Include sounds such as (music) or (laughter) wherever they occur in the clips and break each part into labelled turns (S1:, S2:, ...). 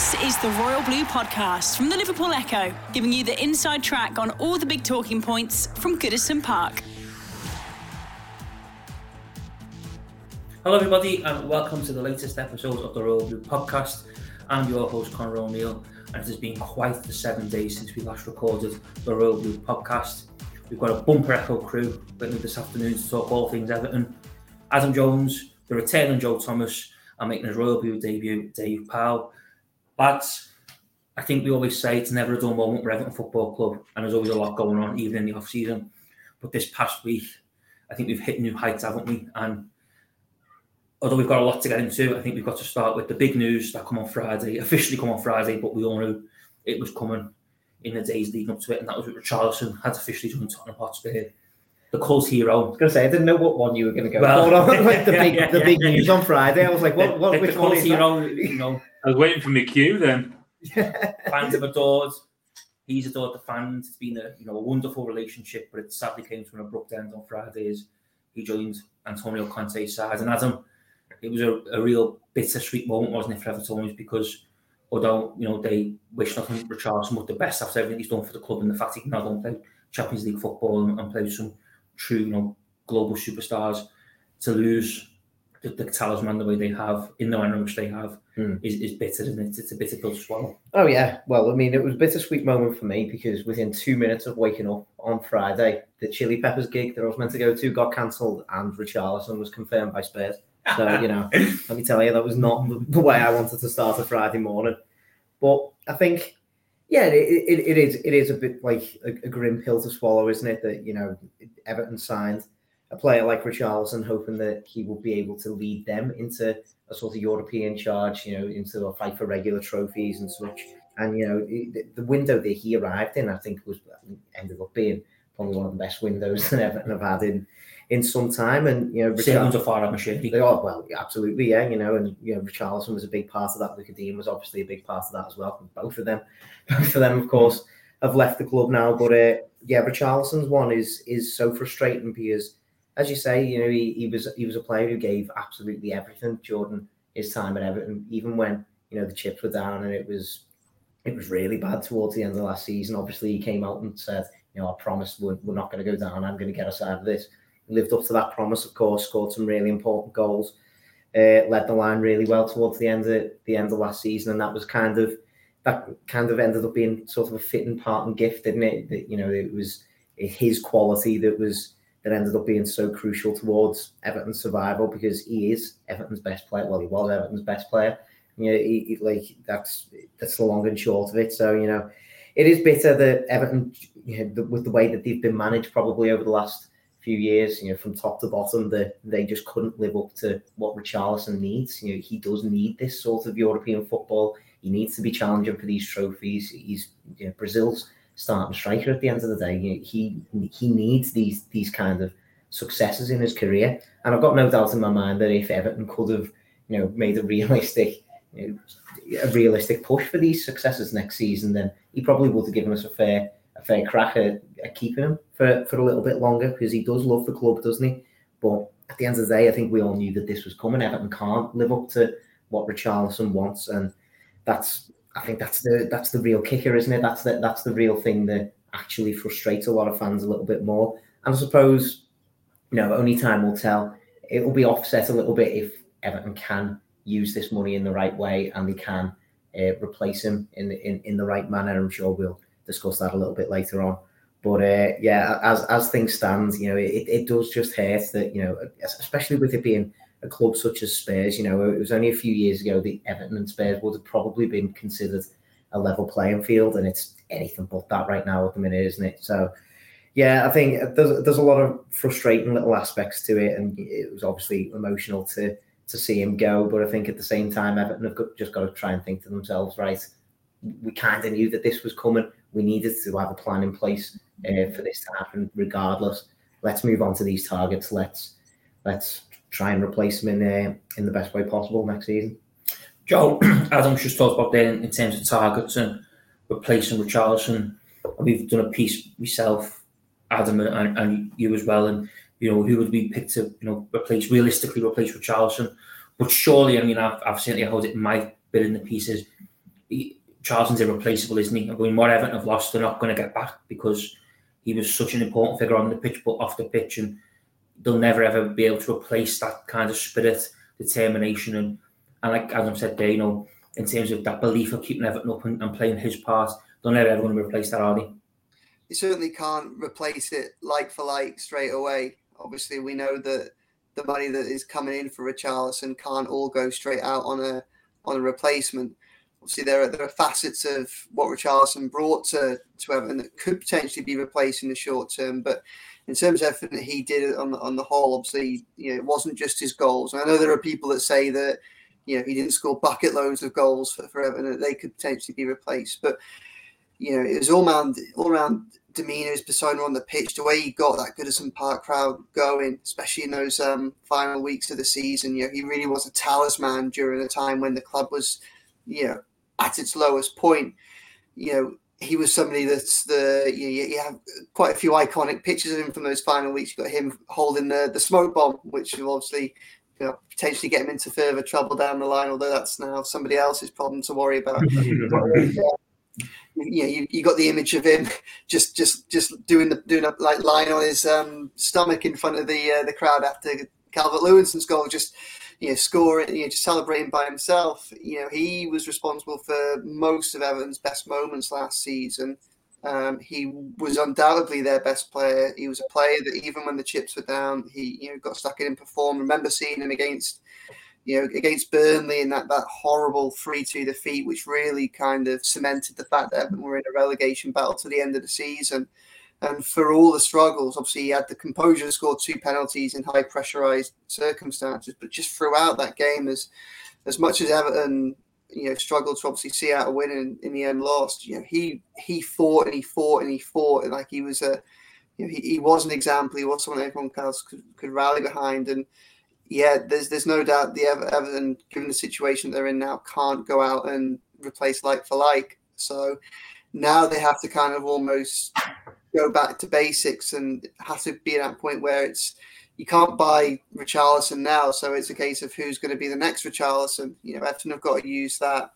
S1: This is the Royal Blue Podcast from the Liverpool Echo, giving you the inside track on all the big talking points from Goodison Park.
S2: Hello, everybody, and welcome to the latest episode of the Royal Blue Podcast. I'm your host, Conor O'Neill, and it has been quite the seven days since we last recorded the Royal Blue Podcast. We've got a bumper echo crew with me this afternoon to talk all things Everton. Adam Jones, the returning Joe Thomas, and making his Royal Blue debut, Dave Powell. Lads, I think we always say it's never a dull moment for Everton Football Club, and there's always a lot going on, even in the off season. But this past week, I think we've hit new heights, haven't we? And although we've got a lot to get into, I think we've got to start with the big news that come on Friday, officially come on Friday, but we all knew it was coming in the days leading up to it, and that was that Richarlison had officially joined Tottenham Hotspur. The cult hero.
S3: I was going to say I didn't know what one you were going to go
S2: Well,
S3: for. (laughs) like the (laughs) big,
S2: yeah,
S3: the big
S2: yeah,
S3: news on Friday. I was like, what? what
S2: the,
S3: which
S2: the
S3: one
S2: cult
S3: is that?
S2: hero, you know,
S4: I was waiting for my cue then. (laughs)
S2: fans have adored. He's adored the fans. It's been a you know a wonderful relationship, but it sadly came to an abrupt end on Friday as he joined Antonio Conte's side. And Adam, it was a, a real bittersweet moment, wasn't it, for Everton? Because although you know they wish nothing but but the best after everything he's done for the club and the fact he can now go and play Champions League football and, and play some true you know global superstars, to lose the, the talisman the way they have in the manner in which they have
S3: Hmm.
S2: is, is bitter, isn't it? It's a bitter pill to swallow.
S3: Oh yeah. Well, I mean, it was a bittersweet moment for me because within two minutes of waking up on Friday, the Chili Peppers gig that I was meant to go to got cancelled, and Richarlison was confirmed by Spurs. So you know, (laughs) let me tell you, that was not the way I wanted to start a Friday morning. But I think, yeah, it, it, it is it is a bit like a, a grim pill to swallow, isn't it? That you know, Everton signed a player like Richarlison, hoping that he will be able to lead them into a sort of European charge, you know, into a fight for regular trophies and such. And you know, the, the window that he arrived in, I think, was ended up being probably one of the best windows that Everton have had in in some time. And you know, Richarlison-
S2: far out machine.
S3: they are well, yeah, absolutely, yeah. You know, and you know, Richarlison was a big part of that. Lucas Digne was obviously a big part of that as well. Both of them, (laughs) both of them, of course, have left the club now. But uh, yeah, Richarlison's one is is so frustrating because, as you say, you know, he, he was he was a player who gave absolutely everything. Jordan his time at Everton, even when you know the chips were down and it was it was really bad towards the end of last season. Obviously, he came out and said, you know, I promise we're, we're not going to go down. I'm going to get us out of this lived up to that promise, of course, scored some really important goals, uh, led the line really well towards the end of the end of last season, and that was kind of that kind of ended up being sort of a fitting part and gift, didn't it? That you know it was his quality that was that ended up being so crucial towards Everton's survival because he is Everton's best player. Well, he was Everton's best player. You know, he, he- like that's that's the long and short of it. So you know, it is bitter that Everton, you know, the, with the way that they've been managed probably over the last few years, you know, from top to bottom, that they just couldn't live up to what Richarlison needs. You know, he does need this sort of European football. He needs to be challenging for these trophies. He's you know, Brazil's starting striker at the end of the day. You know, he he needs these these kind of successes in his career. And I've got no doubt in my mind that if Everton could have, you know, made a realistic, you know, a realistic push for these successes next season, then he probably would have given us a fair a fair crack at, at keeping him for, for a little bit longer because he does love the club, doesn't he? But at the end of the day, I think we all knew that this was coming. Everton can't live up to what Richarlison wants, and that's I think that's the that's the real kicker, isn't it? That's the that's the real thing that actually frustrates a lot of fans a little bit more. And I suppose, you know, only time will tell. It will be offset a little bit if Everton can use this money in the right way and they can uh, replace him in, in in the right manner. I'm sure we'll discuss that a little bit later on. But uh, yeah, as as things stand, you know, it, it does just hurt that you know, especially with it being a club such as Spurs. You know, it was only a few years ago that Everton and Spurs would have probably been considered a level playing field, and it's anything but that right now at the minute, isn't it? So. Yeah, I think there's there's a lot of frustrating little aspects to it, and it was obviously emotional to to see him go. But I think at the same time, Everton have got, just got to try and think to themselves, right? we kind of knew that this was coming. We needed to have a plan in place uh, for this to happen, regardless. Let's move on to these targets. Let's let's try and replace them in uh, in the best way possible next season.
S2: Joe, (clears throat) Adam's just talked about there in terms of targets and replacing Richarlison. We've done a piece myself, Adam, and, and you as well. And you know, who would we pick to you know replace realistically replace Richarlison? But surely, I mean, I've, I've certainly held it in my bit in the pieces. He, Richarlison's irreplaceable, isn't he? I mean, what Everton have lost, they're not going to get back because he was such an important figure on the pitch, but off the pitch, and they'll never ever be able to replace that kind of spirit, determination, and and like Adam said there, you know, in terms of that belief of keeping Everton up and, and playing his part, they're never ever going to replace that, are they?
S5: You certainly can't replace it like for like straight away. Obviously, we know that the money that is coming in for Richarlison can't all go straight out on a on a replacement. Obviously, there are there are facets of what Richarlison brought to to Everton that could potentially be replaced in the short term. But in terms of everything that he did on the, on the whole, obviously, you know, it wasn't just his goals. And I know there are people that say that you know he didn't score bucket loads of goals for, for Everton that they could potentially be replaced. But you know, it was all around all around demeanour, his persona on the pitch, the way he got that Goodison Park crowd going, especially in those um, final weeks of the season. You know, he really was a talisman during a time when the club was, you know, at its lowest point. You know, he was somebody that's the you, know, you have quite a few iconic pictures of him from those final weeks. You got him holding the the smoke bomb, which will obviously you know, potentially get him into further trouble down the line. Although that's now somebody else's problem to worry about. (laughs) you know, you, you got the image of him just just just doing the doing a like lying on his um, stomach in front of the uh, the crowd after Calvert-Lewin's goal, just you know scoring, you know, just celebrating by himself. You know, he was responsible for most of Everton's best moments last season. Um, he was undoubtedly their best player. He was a player that even when the chips were down, he you know got stuck in and performed. Remember seeing him against you know, against Burnley in that, that horrible 3 2 defeat, which really kind of cemented the fact that Everton were in a relegation battle to the end of the season. And for all the struggles, obviously, he had the composure to score two penalties in high pressurized circumstances. But just throughout that game, as as much as Everton, you know, struggled to obviously see out a win and in the end lost, you know, he he fought and he fought and he fought. And like he was a, you know, he, he was an example. He was someone everyone else could, could rally behind. And yeah, there's there's no doubt the Everton, given the situation they're in now, can't go out and replace like for like. So now they have to kind of almost go back to basics and have to be at that point where it's you can't buy Richarlison now, so it's a case of who's going to be the next Richarlison. You know, Everton have got to use that,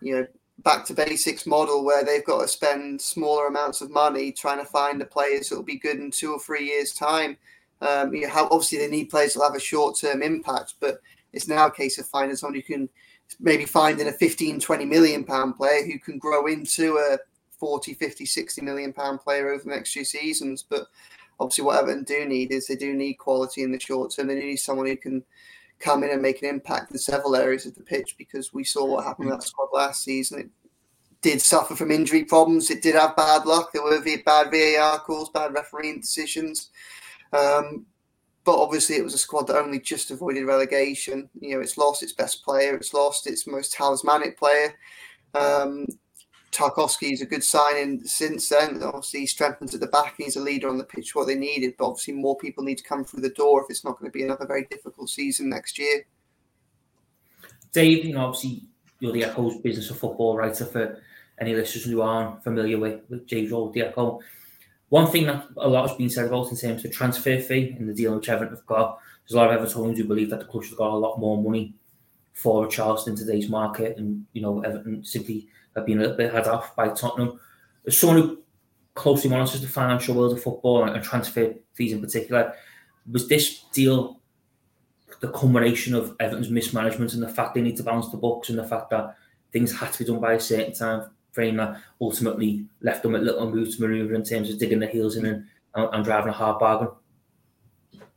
S5: you know, back to basics model where they've got to spend smaller amounts of money trying to find the players that will be good in two or three years' time um, you know, how obviously they need players to have a short term impact, but it's now a case of finding someone who can maybe finding a 15, 20 million pound player who can grow into a 40, 50, 60 million pound player over the next few seasons. But obviously, what Everton do need is they do need quality in the short term. They need someone who can come in and make an impact in several areas of the pitch because we saw what happened with that squad last season. It did suffer from injury problems. It did have bad luck. There were bad VAR calls, bad refereeing decisions. Um, but obviously, it was a squad that only just avoided relegation. You know, it's lost its best player, it's lost its most talismanic player. Um, Tarkowski is a good signing since then. Obviously, he strengthens at the back. He's a leader on the pitch, what they needed. But obviously, more people need to come through the door if it's not going to be another very difficult season next year.
S2: Dave, you know, obviously, you're the Echo's business of football writer for any listeners who aren't familiar with, with James Old, the Echo. One thing that a lot has been said about in terms of transfer fee in the deal which Everton have got, there's a lot of Evertonians who believe that the club has got a lot more money for Charleston today's market, and you know Everton simply have been a little bit had off by Tottenham. As someone who closely monitors the financial world of football and transfer fees in particular, was this deal the combination of Everton's mismanagement and the fact they need to balance the books and the fact that things had to be done by a certain time frame that ultimately left them a little room to manoeuvre in terms of digging their heels in and, and driving a hard bargain.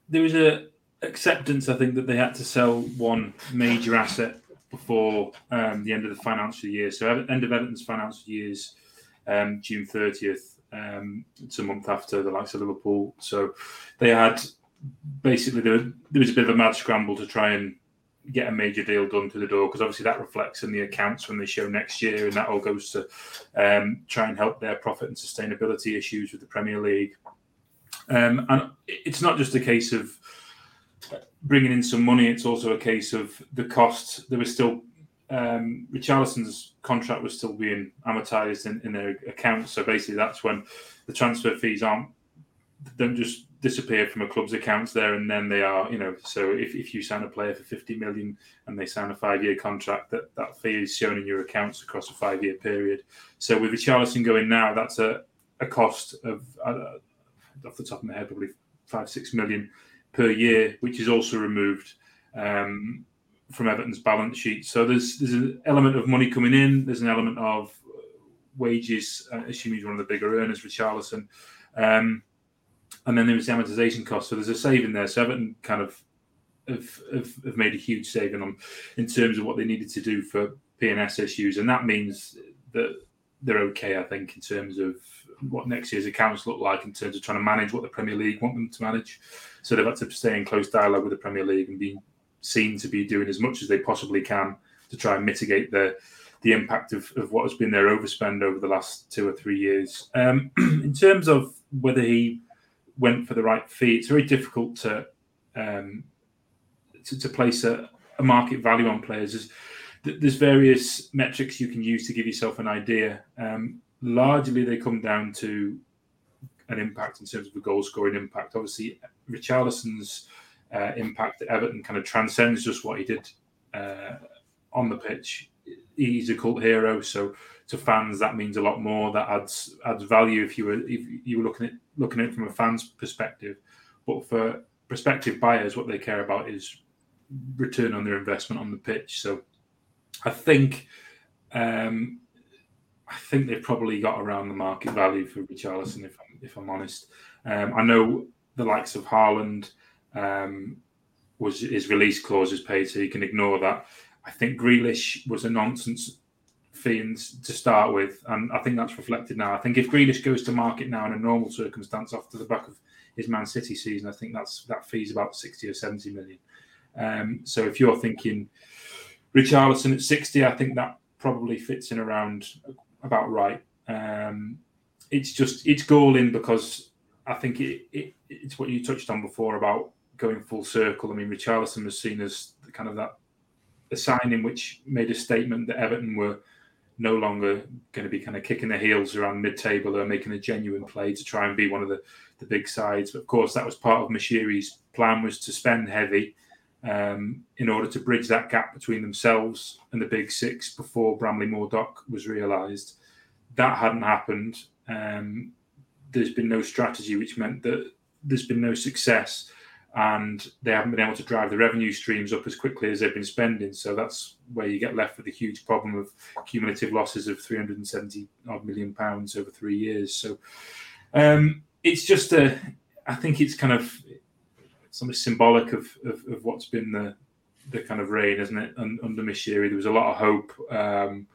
S4: There was a acceptance, I think, that they had to sell one major asset before um, the end of the financial year. So, end of Everton's financial years, um, June thirtieth. Um, it's a month after the likes of Liverpool. So, they had basically there, there was a bit of a mad scramble to try and get a major deal done to the door because obviously that reflects in the accounts when they show next year, and that all goes to um, try and help their profit and sustainability issues with the Premier League. Um, and it's not just a case of bringing in some money; it's also a case of the cost. There was still um, Richarlison's contract was still being amortized in, in their accounts, so basically that's when the transfer fees aren't don't just disappear from a club's accounts there and then they are you know so if, if you sign a player for 50 million and they sign a five year contract that that fee is shown in your accounts across a five year period. So with Richarlison going now that's a, a cost of uh, off the top of my head probably five six million per year which is also removed um, from Everton's balance sheet so there's there's an element of money coming in there's an element of wages uh, assuming he's one of the bigger earners Richarlison um, and then there was the amortization cost. So there's a saving there. So Everton kind of have, have, have made a huge saving on in terms of what they needed to do for P&S issues, and that means that they're okay, I think, in terms of what next year's accounts look like in terms of trying to manage what the Premier League want them to manage. So they've had to stay in close dialogue with the Premier League and be seen to be doing as much as they possibly can to try and mitigate the the impact of, of what has been their overspend over the last two or three years. Um, (clears throat) in terms of whether he went for the right fee. It's very difficult to um, to, to, place a, a, market value on players. There's, there's, various metrics you can use to give yourself an idea. Um, largely, they come down to an impact in terms of the goal scoring impact. Obviously, Richarlison's uh, impact at Everton kind of transcends just what he did uh, on the pitch. He's a cult hero, so to fans that means a lot more. That adds adds value if you were if you were looking at looking at it from a fan's perspective. But for prospective buyers, what they care about is return on their investment on the pitch. So I think um, I think they've probably got around the market value for Richarlison, if I'm, if I'm honest. Um, I know the likes of Haaland um, was his release clause is paid, so you can ignore that. I think Grealish was a nonsense Fiends to start with, and I think that's reflected now. I think if Grealish goes to market now in a normal circumstance after the back of his Man City season, I think that's that fee's about sixty or seventy million. Um, so if you're thinking Richarlison at sixty, I think that probably fits in around about right. Um, it's just it's galling because I think it, it, it's what you touched on before about going full circle. I mean, Richarlison was seen as kind of that a signing which made a statement that Everton were no longer going to be kind of kicking their heels around mid-table or making a genuine play to try and be one of the, the big sides. But of course, that was part of Moshiri's plan was to spend heavy um, in order to bridge that gap between themselves and the big six before Bramley-Moore Dock was realised. That hadn't happened. Um, there's been no strategy, which meant that there's been no success and they haven't been able to drive the revenue streams up as quickly as they've been spending. So that's where you get left with a huge problem of cumulative losses of 370 odd million pounds over three years. So um, it's just a, I think it's kind of something symbolic of, of, of, what's been the the kind of reign, isn't it? And under Moshiri, there was a lot of hope um,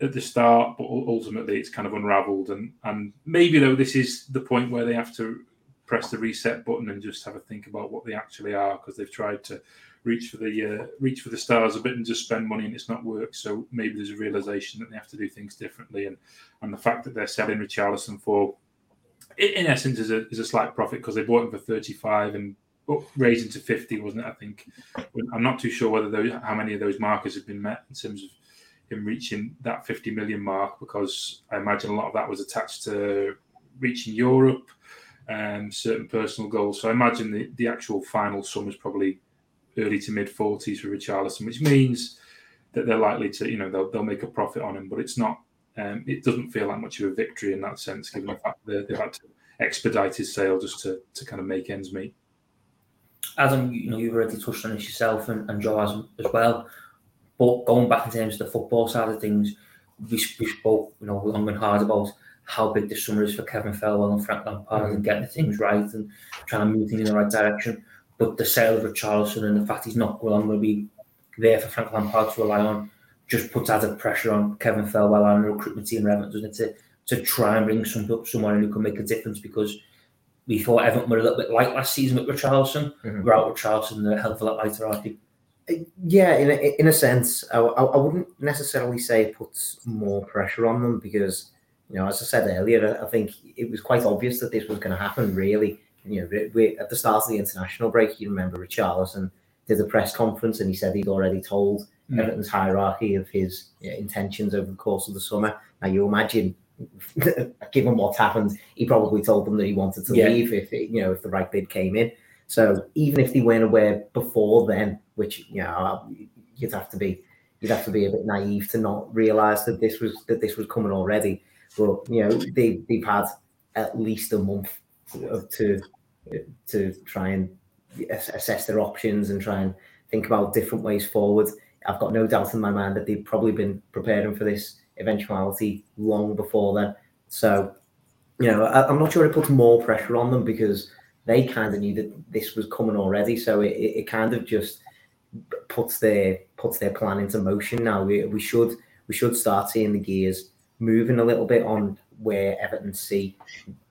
S4: at the start, but ultimately it's kind of unravelled. And and maybe though this is the point where they have to press the reset button and just have a think about what they actually are because they've tried to reach for the uh, reach for the stars a bit and just spend money and it's not worked. So maybe there's a realization that they have to do things differently, and and the fact that they're selling Richarlison for, in essence, is a is a slight profit because they bought him for 35 and raising to 50, wasn't it? I think I'm not too sure whether those how many of those markers have been met in terms of him reaching that 50 million mark because I imagine a lot of that was attached to reaching Europe and certain personal goals. So I imagine the, the actual final sum is probably early to mid 40s for Richarlison, which means that they're likely to, you know, they'll, they'll make a profit on him, but it's not, um, it doesn't feel like much of a victory in that sense, given the fact that they've had to expedite his sale just to, to kind of make ends meet.
S2: Adam, you know, you've already touched on this yourself and, and Joe has as well. But going back in terms of the football side of things, we, we spoke, you know, long and hard about how big the summer is for Kevin Thelwell and Frank Lampard mm-hmm. and getting things right and trying to move things in the right direction. But the sale of Richarlison and the fact he's not going to be there for Frank Lampard to rely on just puts added pressure on Kevin Thelwell and the recruitment team Everton, doesn't it, to, to try and bring some, someone who can make a difference because we thought Everton were a little bit light last season with Richarlison. Mm-hmm. Without Richarlison, they're a hell of a lot lighter, aren't they?
S3: Yeah, in a, in a sense, I, I wouldn't necessarily say it puts more pressure on them because, you know, as I said earlier, I think it was quite obvious that this was going to happen. Really, you know, we, at the start of the international break, you remember Richarlison did a press conference and he said he'd already told mm. Everton's hierarchy of his you know, intentions over the course of the summer. Now, you imagine, given what's happened, he probably told them that he wanted to yeah. leave if it, you know if the right bid came in. So even if they weren't aware before then, which you know you'd have to be you'd have to be a bit naive to not realise that this was that this was coming already. But you know they they've had at least a month to to, to try and assess their options and try and think about different ways forward. I've got no doubt in my mind that they've probably been preparing for this eventuality long before then. So, you know, I, am not sure it puts more pressure on them because they kind of knew that this was coming already. So it, it kind of just puts their puts their plan into motion now. We, we should we should start seeing the gears moving a little bit on where Everton see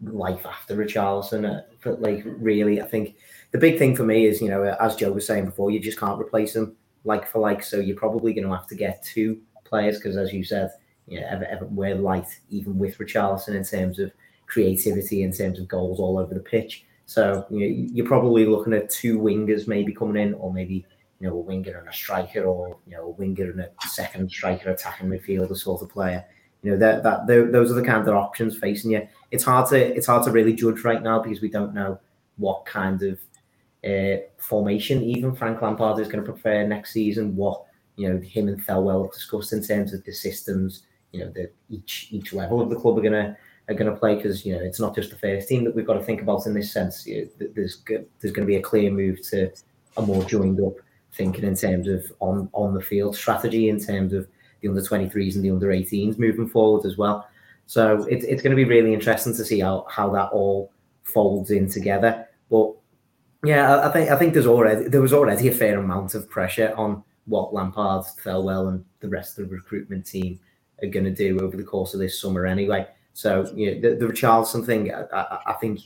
S3: life after Richarlison. Uh, but like really, I think the big thing for me is you know as Joe was saying before, you just can't replace him like for like. So you're probably going to have to get two players because as you said, yeah, Everton, Everton were light even with Richarlison in terms of creativity, in terms of goals all over the pitch. So you know, you're probably looking at two wingers maybe coming in, or maybe you know a winger and a striker, or you know a winger and a second striker attacking midfielder sort of player. You know that that those are the kind of options facing you. It's hard to it's hard to really judge right now because we don't know what kind of uh, formation even Frank Lampard is going to prefer next season. What you know him and Thelwell have discussed in terms of the systems. You know that each each level of the club are to are to play because you know it's not just the first team that we've got to think about in this sense. You know, there's there's going to be a clear move to a more joined up thinking in terms of on on the field strategy in terms of the under 23s and the under 18s moving forward as well. So it, it's going to be really interesting to see how how that all folds in together. But yeah, I think I think there's already there was already a fair amount of pressure on what Lampard, Thelwell, and the rest of the recruitment team are going to do over the course of this summer anyway. So you know, the, the Richarlison thing, I, I, I, think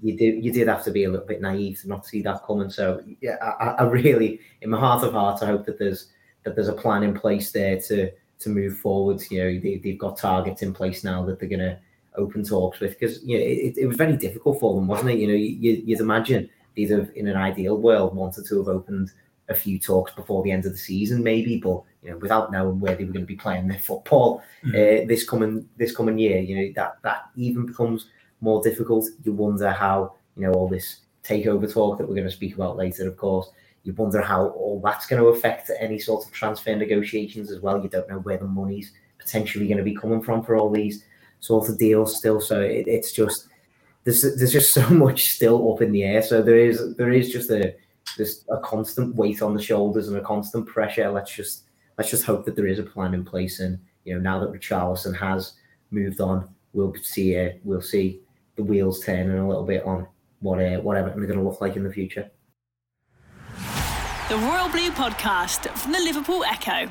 S3: you did you did have to be a little bit naive to not see that coming. So yeah, I, I really, in my heart of hearts, I hope that there's that there's a plan in place there to to move forward. You know, they, they've got targets in place now that they're going to open talks with because you know it, it was very difficult for them, wasn't it? You know, you, you'd imagine they'd have in an ideal world wanted to have opened a few talks before the end of the season, maybe, but you know, without knowing where they were going to be playing their football mm. uh, this coming this coming year, you know, that that even becomes more difficult. You wonder how you know all this takeover talk that we're going to speak about later, of course. You wonder how all that's going to affect any sort of transfer negotiations as well. You don't know where the money's potentially going to be coming from for all these sort of deals still. So it, it's just there's there's just so (laughs) much still up in the air. So there is there is just a there's a constant weight on the shoulders and a constant pressure. Let's just let's just hope that there is a plan in place. And you know, now that Richarlison has moved on, we'll see uh, we'll see the wheels turning a little bit on what uh, what Everton are going to look like in the future.
S1: The Royal Blue Podcast from the Liverpool Echo.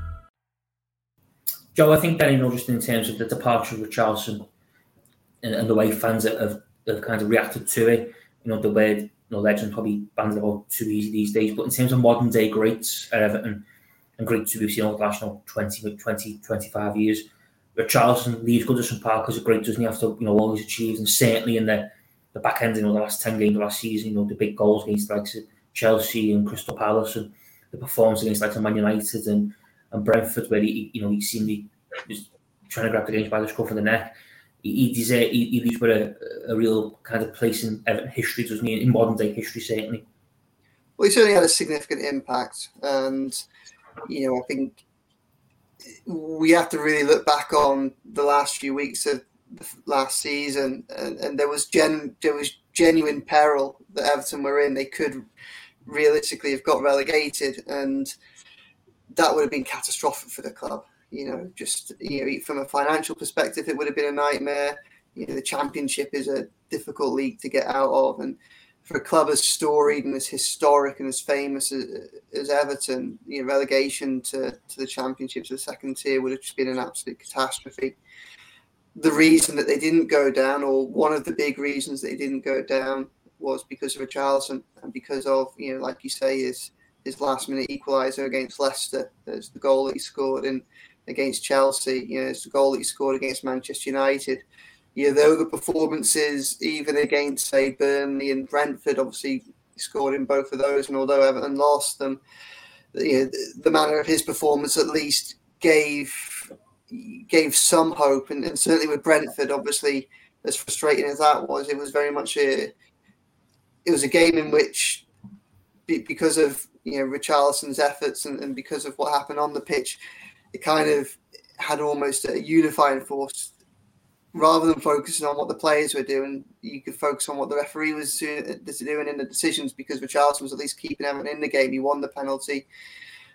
S2: Joe, I think that you know, just in terms of the departure of Richarlison and, and the way fans have, have, kind of reacted to it, you know, the way you know, legend probably banned about too easy these days. But in terms of modern day greats at Everton and greats we've seen over the last you know, 20, 20, 25 years, Richarlison leaves Goodison Park as a great, doesn't he, after you know all he's achieved, and certainly in the the back end, you know, the last 10 games of last season, you know, the big goals against like Chelsea and Crystal Palace and the performance against like Man United and and Brentford, where he, you know, he seemed was trying to grab the games by the scruff of the neck. He, he, he, he with a, a real kind of place in Everton history, doesn't he? In modern day history, certainly.
S5: Well, he certainly had a significant impact, and you know, I think we have to really look back on the last few weeks of the last season, and, and there was gen there was genuine peril that Everton were in. They could realistically have got relegated, and that would have been catastrophic for the club. You know, just you know, from a financial perspective, it would have been a nightmare. You know, the championship is a difficult league to get out of, and for a club as storied and as historic and as famous as, as Everton, you know, relegation to, to the championship to the second tier would have just been an absolute catastrophe. The reason that they didn't go down, or one of the big reasons they didn't go down, was because of a Richarlison and because of you know, like you say, his his last minute equaliser against Leicester. There's the goal that he scored in against Chelsea. You know, it's the goal that he scored against Manchester United. You know, though the performances, even against say Burnley and Brentford, obviously scored in both of those, and although Everton lost them, you know, the, the manner of his performance at least gave gave some hope, and, and certainly with Brentford, obviously as frustrating as that was, it was very much a it was a game in which because of you know Richarlison's efforts and, and because of what happened on the pitch, it kind of had almost a unifying force. Rather than focusing on what the players were doing, you could focus on what the referee was doing in the decisions because Richarlison was at least keeping everyone in the game. He won the penalty.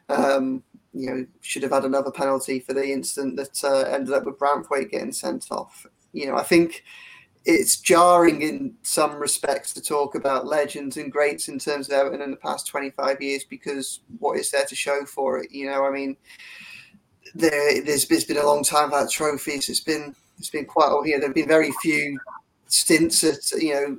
S5: Um, you know, should have had another penalty for the incident that uh, ended up with Branthwaite getting sent off. You know, I think it's jarring in some respects to talk about legends and greats in terms of Everton in the past 25 years because what is there to show for it? You know, I mean, there, there's, there's been a long time without trophies. It's been it's been quite you know there have been very few stints at you know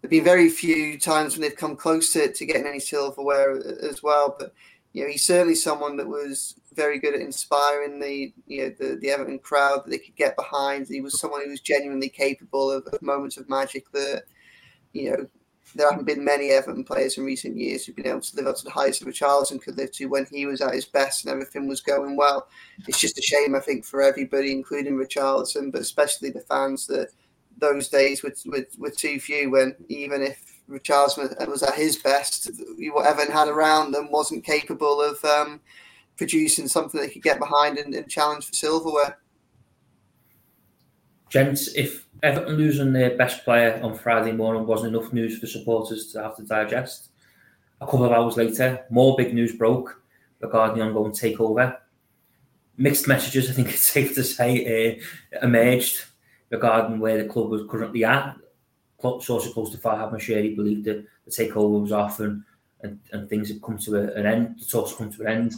S5: there've been very few times when they've come close to, to getting any silverware as well. But you know, he's certainly someone that was very good at inspiring the you know the, the Everton crowd that they could get behind. He was someone who was genuinely capable of, of moments of magic that you know there haven't been many Everton players in recent years who've been able to live up to the heights of Richarlison could live to when he was at his best and everything was going well. It's just a shame, I think, for everybody, including Richarlison, but especially the fans that those days were, were, were too few when even if Richarlison was at his best, what Everton had around them wasn't capable of um, producing something they could get behind and, and challenge for silverware.
S2: Gents, if Everton losing their best player on Friday morning wasn't enough news for supporters to have to digest, a couple of hours later, more big news broke regarding the ongoing takeover. Mixed messages, I think it's (laughs) safe to say, uh, emerged regarding where the club was currently at. Club Sources close to Farhad Moshiri believed that the takeover was off and, and, and things had come to a, an end, the talks come to an end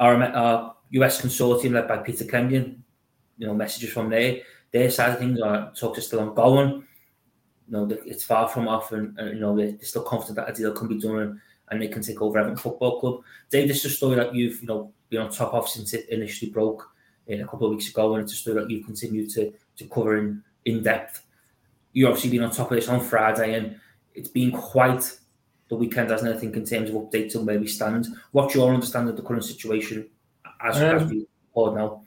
S2: our, uh, our US consortium led by Peter Kenyon, you know, messages from there, their side of things are talks are still ongoing. You know, it's far from off, and, and you know they're, still confident that a deal can be done and, and they can take over Everton Football Club. Dave, this is a story that you've you know been on top of since it initially broke in a couple of weeks ago, and it's a story that you've continued to to cover in in depth. You've obviously been on top of this on Friday, and it's been quite the weekend hasn't anything in terms of updates on where we stand. What's your understanding of the current situation as, um, as we record now?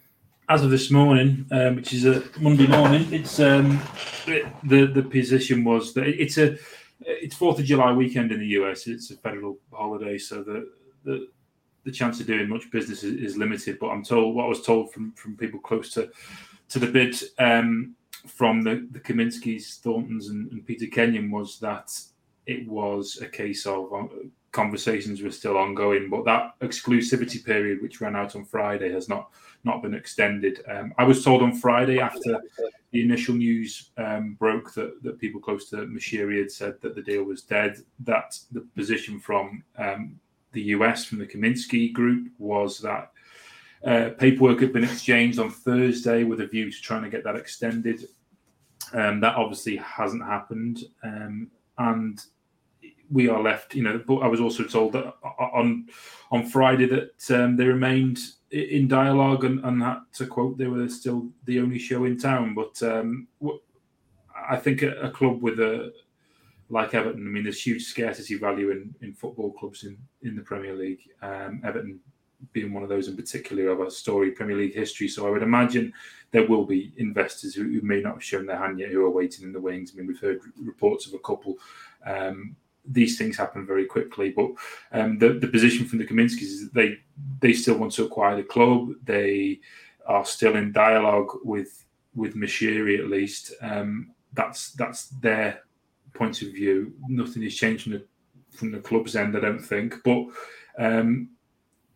S4: As of this morning, um, which is a Monday morning, it's um, it, the the position was that it's a it's Fourth of July weekend in the US. It's a federal holiday, so the the the chance of doing much business is, is limited. But I'm told what I was told from from people close to to the bid um, from the the Kaminskis, Thorntons, and, and Peter Kenyon was that it was a case of uh, conversations were still ongoing, but that exclusivity period, which ran out on Friday, has not not been extended. Um, I was told on Friday after the initial news um, broke that, that people close to Moshiri had said that the deal was dead. That the position from um, the US, from the Kaminski group, was that uh, paperwork had been exchanged on Thursday with a view to trying to get that extended. Um, that obviously hasn't happened, um, and we are left, you know. But I was also told that on on Friday that um, they remained in dialogue and, and had to quote they were still the only show in town. But um, I think a, a, club with a like Everton, I mean, there's huge scarcity value in, in football clubs in, in the Premier League. Um, Everton being one of those in particular of a story Premier League history. So I would imagine there will be investors who, who, may not have shown their hand yet who are waiting in the wings. I mean, we've heard reports of a couple um, these things happen very quickly. But um, the the position from the Kaminskis is they they still want to acquire the club. They are still in dialogue with with Moshiri at least. Um, that's that's their point of view. Nothing is changed from the from the club's end. I don't think, but um,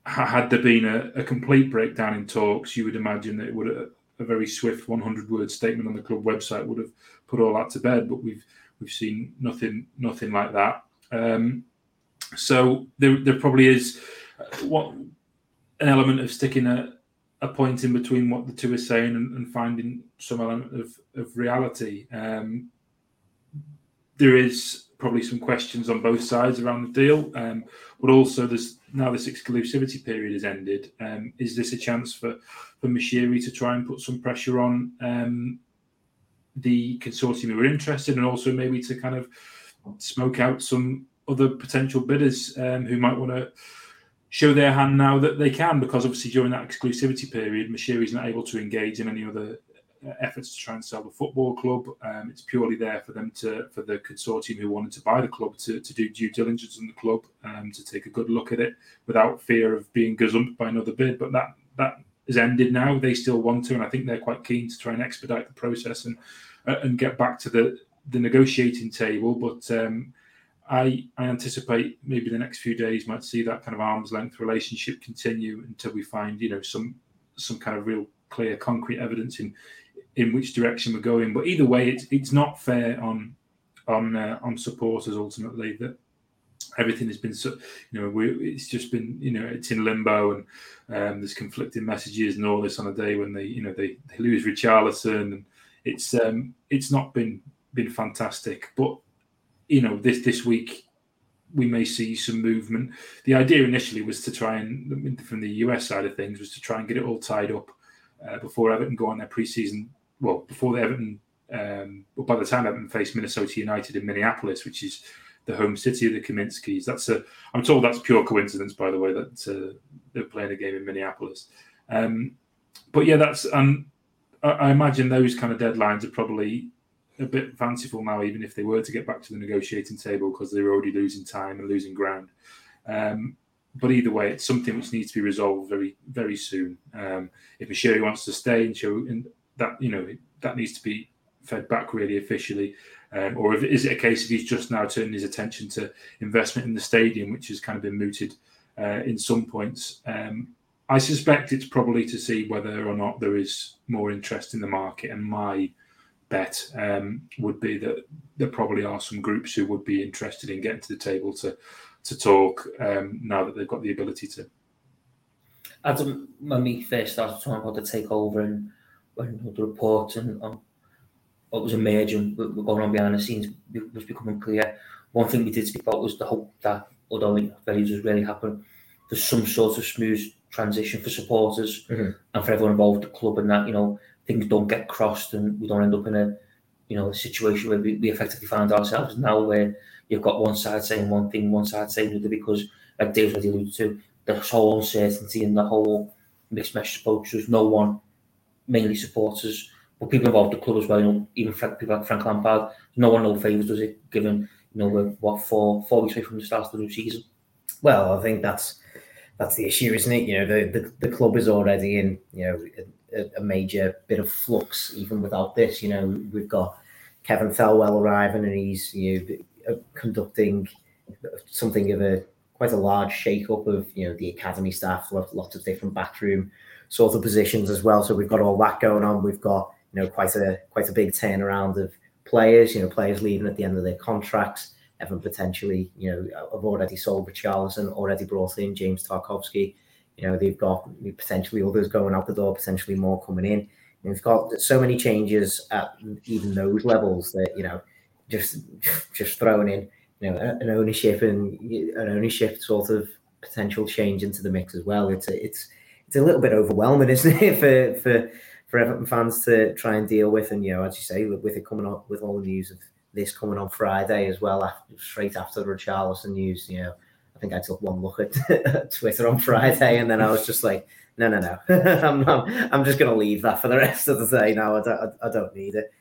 S4: had there been a, a, complete breakdown in talks, you would imagine that it would have, a very swift 100 word statement on the club website would have put all that to bed. But we've we've seen nothing nothing like that. Um, so there there probably is uh, what an element of sticking a, a point in between what the two are saying and, and finding some element of, of reality. Um, there is probably some questions on both sides around the deal, um, but also there's now this exclusivity period has ended. Um, is this a chance for for Moshiri to try and put some pressure on um, the consortium who are interested, and also maybe to kind of smoke out some other potential bidders um, who might want to show their hand now that they can, because obviously during that exclusivity period, Moshiri is not able to engage in any other uh, efforts to try and sell the football club. Um, it's purely there for them to, for the consortium who wanted to buy the club to, to do due diligence on the club, um, to take a good look at it without fear of being gazumped by another bid. But that that has ended now. They still want to, and I think they're quite keen to try and expedite the process and uh, and get back to the the negotiating table. But um, I, I anticipate maybe the next few days might see that kind of arm's length relationship continue until we find you know some some kind of real clear concrete evidence in in which direction we're going. But either way, it's it's not fair on on uh, on supporters ultimately that everything has been so you know we, it's just been you know it's in limbo and um, there's conflicting messages and all this on a day when they you know they, they lose Richarlison and it's um it's not been been fantastic but you know, this this week we may see some movement. The idea initially was to try and, from the US side of things, was to try and get it all tied up uh, before Everton go on their preseason. Well, before the Everton, um, by the time Everton face Minnesota United in Minneapolis, which is the home city of the Kaminskis. That's a. I'm told that's pure coincidence, by the way, that uh, they're playing a game in Minneapolis. Um, but yeah, that's. Um, I, I imagine those kind of deadlines are probably a bit fanciful now, even if they were to get back to the negotiating table because they're already losing time and losing ground. Um, but either way, it's something which needs to be resolved very, very soon. Um, if Moshiri wants to stay and show, and that you know that needs to be fed back really officially, um, or if, is it a case of he's just now turning his attention to investment in the stadium, which has kind of been mooted uh, in some points. Um, I suspect it's probably to see whether or not there is more interest in the market, and my bet um, would be that there probably are some groups who would be interested in getting to the table to to talk um, now that they've got the ability to.
S2: Adam, when we first started talking about the takeover and when the report and what was emerging, what was going on behind the scenes was becoming clear. One thing we did speak about was the hope that, although it very does really happen, there's some sort of smooth transition for supporters mm-hmm. and for everyone involved at the club, and that you know things don't get crossed and we don't end up in a you know a situation where we, we effectively find ourselves now where you've got one side saying one thing, one side saying another because like Dave's already alluded to, the whole uncertainty and the whole mixed message approach. There's no one mainly supporters, but people involved the club as well, you know, even Frank, people like Frank Lampard, no one no favours does it, given, you know, we're what four four weeks away from the start of the new season.
S3: Well, I think that's that's the issue, isn't it? You know, the, the, the club is already in, you know, a, a, major bit of flux even without this. You know, we've got Kevin Thelwell arriving and he's you know, uh, conducting something of a quite a large shake-up of you know the academy staff, lots of different backroom sort of positions as well. So we've got all that going on. We've got you know quite a quite a big turnaround of players. You know, players leaving at the end of their contracts. Evan potentially, you know, have already sold Richarlison, already brought in James Tarkowski. You know, they've got potentially others going out the door, potentially more coming in. And we've got so many changes at even those levels that you know, just just throwing in you know an ownership and an ownership sort of potential change into the mix as well. It's a, it's it's a little bit overwhelming, isn't it, (laughs) for for for Everton fans to try and deal with? And you know, as you say, with it coming up with all the news of this coming on Friday as well, after, straight after the Richarlison news, you know, I think I took one look at (laughs) Twitter on Friday, and then I was just like, no, no, no, (laughs) I'm, not, I'm just going to leave that for the rest of the day. Now I don't, I, don't need it.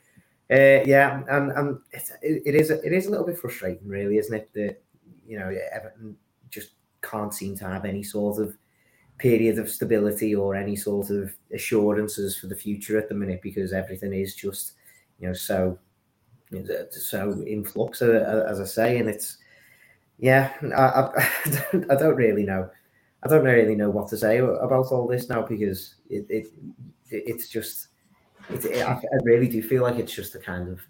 S3: Uh, yeah, and and it, it is it is a little bit frustrating, really, isn't it? That you know Everton just can't seem to have any sort of period of stability or any sort of assurances for the future at the minute because everything is just you know so so in flux, uh, as I say, and it's Yeah, I, I, (laughs) I don't really know. I don't really know what to say about all this now because it, it it's just it, it, I, I really do feel like it's just a kind of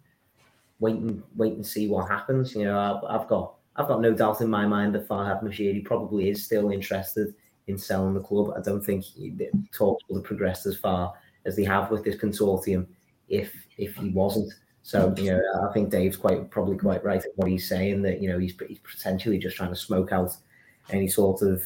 S3: wait and wait and see what happens. You know, I've, I've got I've got no doubt in my mind that Farhad Moshiri probably is still interested in selling the club. I don't think talks would have progressed as far as they have with this consortium if if he wasn't. So you know, I think Dave's quite probably quite right in what he's saying that you know he's, he's potentially just trying to smoke out any sort of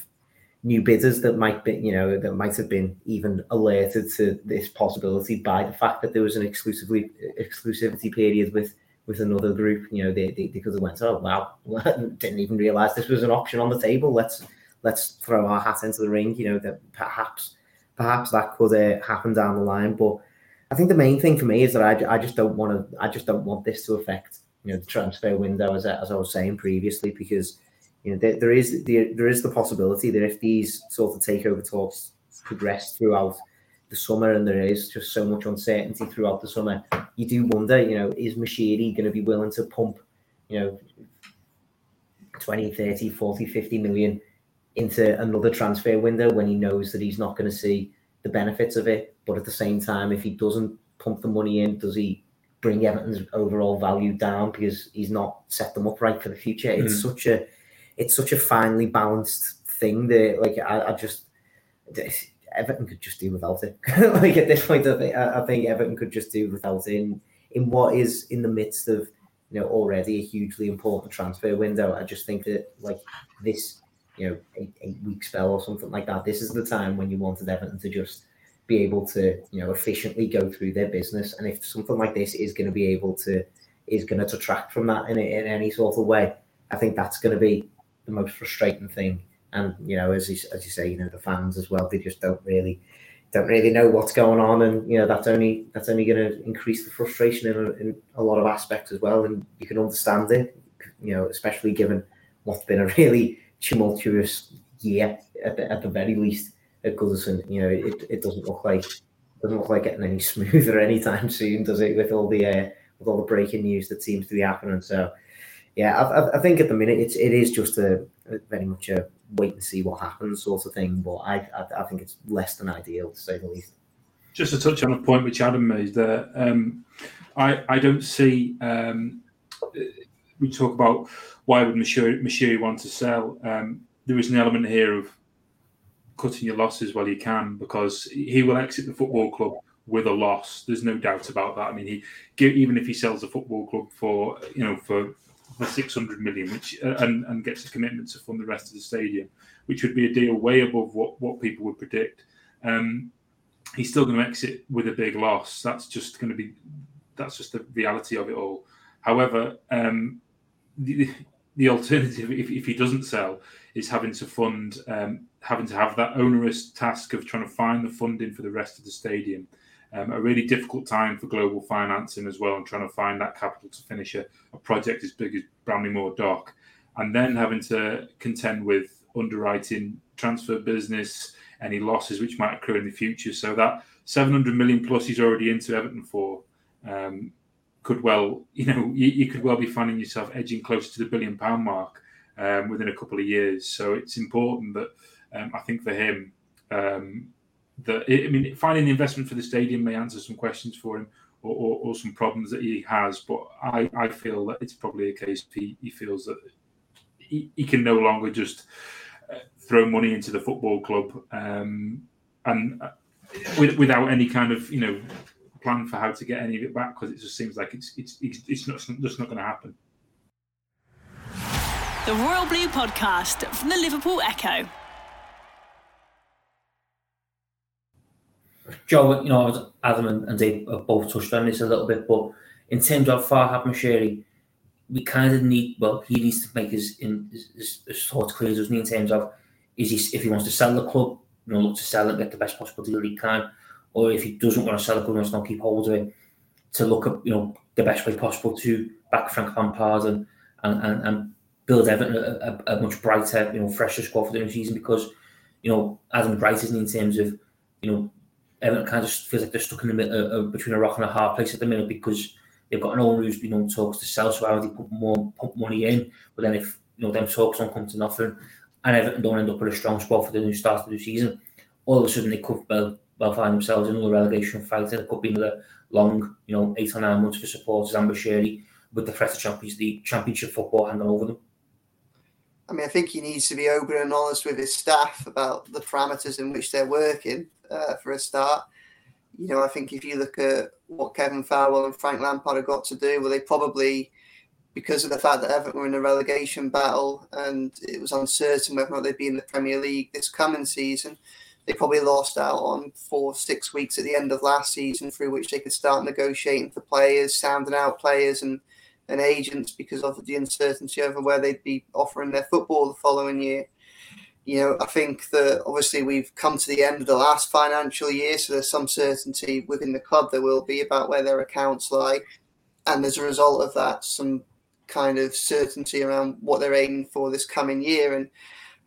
S3: new bidders that might be you know that might have been even alerted to this possibility by the fact that there was an exclusively exclusivity period with with another group. You know, they, they, they went, oh wow, (laughs) didn't even realize this was an option on the table. Let's let's throw our hat into the ring. You know, that perhaps perhaps that could uh, happen down the line, but I think the main thing for me is that I, I just don't want to I just don't want this to affect you know the transfer window as, as I was saying previously because you know there, there is the, there is the possibility that if these sort of takeover talks progress throughout the summer and there is just so much uncertainty throughout the summer, you do wonder you know is Moshiri going to be willing to pump you know 20, 30, 40, 50 million into another transfer window when he knows that he's not going to see the benefits of it. But at the same time, if he doesn't pump the money in, does he bring Everton's overall value down because he's not set them up right for the future? Mm. It's such a it's such a finely balanced thing that like I, I just Everton could just do without it. (laughs) like at this point, I think, I think Everton could just do without it in, in what is in the midst of you know already a hugely important transfer window. I just think that like this you know eight, eight week spell or something like that. This is the time when you wanted Everton to just be able to you know efficiently go through their business. And if something like this is going to be able to is going to detract from that in, in any sort of way, I think that's going to be the most frustrating thing. And you know, as you, as you say, you know, the fans as well, they just don't really don't really know what's going on, and you know that's only that's only going to increase the frustration in a, in a lot of aspects as well. And you can understand it, you know, especially given what's been a really tumultuous year at the, at the very least at Goodison. You know, it, it doesn't look like doesn't look like getting any (laughs) smoother anytime soon, does it? With all the uh, with all the breaking news that seems to be happening. So, yeah, I, I think at the minute it's it is just a, very much a wait and see what happens sort of thing. But I, I, I think it's less than ideal to say the least.
S4: Just to touch on a point which Adam made there, um, I I don't see. Um, we talk about why would Moshiri want to sell? Um, there is an element here of cutting your losses while you can because he will exit the football club with a loss. There's no doubt about that. I mean, he even if he sells the football club for you know for for 600 million, which uh, and, and gets a commitment to fund the rest of the stadium, which would be a deal way above what what people would predict. Um, he's still going to exit with a big loss. That's just going to be that's just the reality of it all. However, um, the, the alternative, if, if he doesn't sell, is having to fund, um, having to have that onerous task of trying to find the funding for the rest of the stadium. Um, a really difficult time for global financing as well, and trying to find that capital to finish a, a project as big as Bramley-Moore Dock, and then having to contend with underwriting, transfer business, any losses which might occur in the future. So that 700 million plus he's already into Everton for. Um, could well, you know, you, you, could well be finding yourself edging closer to the billion pound mark um, within a couple of years. So it's important that um, I think for him, um, that I mean, finding the investment for the stadium may answer some questions for him or, or, or some problems that he has. But I, I feel that it's probably a case he, he feels that he, he can no longer just uh, throw money into the football club um, and uh, with, without any kind of you know plan for how to get any of it back because it just seems like it's it's it's, it's not just not going to happen.
S1: The Royal Blue Podcast from the Liverpool Echo.
S2: Joe, you know, Adam and Dave have both touched on this a little bit, but in terms of Farhad Moshiri, we kind of need, well, he needs to make his, in, his, his thoughts clear, doesn't he, in terms of is he, if he wants to sell the club, you know, look to sell it, get the best possible deal he can, or if he doesn't want to sell wants to keep hold of it, to look at you know the best way possible to back Frank Lampard and and, and, and build Everton a, a, a, much brighter, you know, fresher squad for the new season because you know Adam Bright isn't in terms of you know Everton kind of feels like they're stuck in the middle uh, uh, between a rock and a hard place at the minute because they've got an owner who's you know talks to sell, so how they put more pump money in, but then if you know them talks don't come to nothing, and Everton don't end up with a strong squad for the new start of the new season, all of a sudden they could well, well find themselves in another relegation fight, and it could be another long, you know, eight or nine months for supporters and Moshiri with the threat of Champions League, Championship football hanging over them.
S5: I mean, I think he needs to be open and honest with his staff about the parameters in which they're working uh, for a start. You know, I think if you look at what Kevin Thelwell and Frank Lampard have got to do, well, they probably, because of the fact that Everton were in a relegation battle and it was uncertain whether or not they'd be in the Premier League this coming season, they probably lost out on four, six weeks at the end of last season through which they could start negotiating for players, sounding out players and and agents because of the uncertainty over where they'd be offering their football the following year. You know, I think that obviously we've come to the end of the last financial year, so there's some certainty within the club there will be about where their accounts lie. And as a result of that, some kind of certainty around what they're aiming for this coming year. And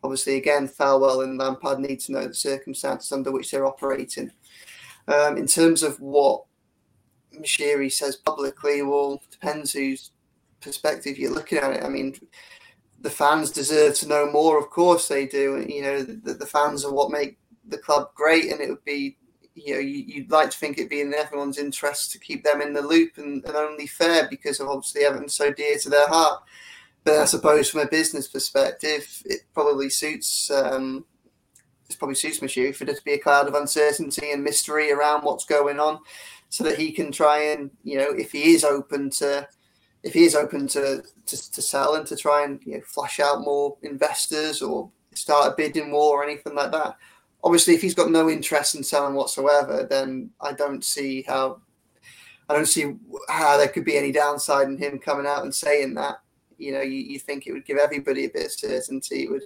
S5: obviously, again, Thelwell and Lampard need to know the circumstances under which they're operating. Um, in terms of what Moshiri says publicly, well, depends whose perspective you're looking at it. I mean, the fans deserve to know more. Of course, they do. You know, the, the fans are what make the club great, and it would be, you know, you, would like to think it'd be in everyone's interest to keep them in the loop and, and only fair because of obviously Everton so dear to their heart. But I suppose from a business perspective, it probably suits. Um, it probably suits Moshiri for there to be a cloud of uncertainty and mystery around what's going on so that he can try and you know if he is open to if he is open to to, to sell and to try and you know, flash out more investors or start a bidding war or anything like that. Obviously, if he's got no interest in selling whatsoever, then I don't see how I don't see how there could be any downside in him coming out and saying that. You know, you, you think it would give everybody a bit of certainty. It would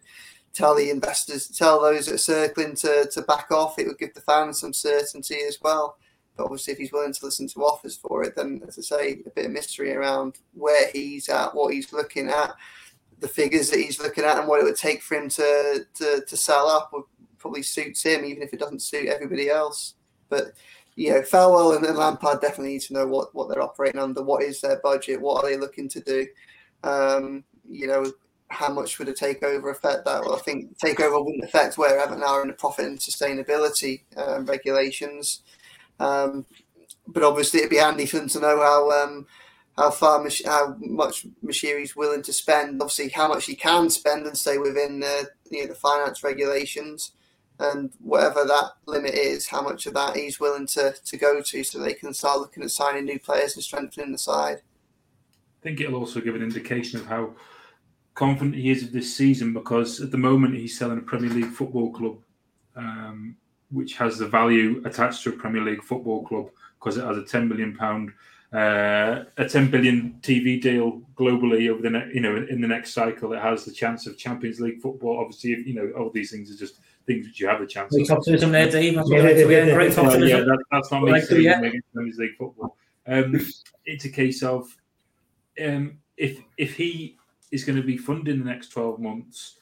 S5: tell the investors, tell those that are circling to, to back off. It would give the fans some certainty as well. But obviously, if he's willing to listen to offers for it, then, as I say, a bit of mystery around where he's at, what he's looking at, the figures that he's looking at, and what it would take for him to to, to sell up would probably suits him, even if it doesn't suit everybody else. But you know, and, and Lampard definitely need to know what what they're operating under, what is their budget, what are they looking to do. Um, you know, how much would a takeover affect that? Well, I think takeover wouldn't affect where Everton are in the profit and sustainability um, regulations. Um, but obviously, it'd be handy for them to know how um, how far how much Moshiri's willing to spend. Obviously, how much he can spend and stay within the you know, the finance regulations, and whatever that limit is, how much of that he's willing to to go to, so they can start looking at signing new players and strengthening the side.
S4: I think it'll also give an indication of how confident he is of this season because at the moment he's selling a Premier League football club um, which has the value attached to a Premier League football club because it has a 10 million pound uh, a 10 billion TV deal globally over the ne- you know in the next cycle. It has the chance of Champions League football. Obviously you know all these things are just things which you have a chance
S2: great optimism there Dave. That's yeah, yeah, yeah, great
S4: optimism yeah, that, that's not me saying yeah. Champions League football. Um, it's a case of um, if if he is going to be funding the next 12 months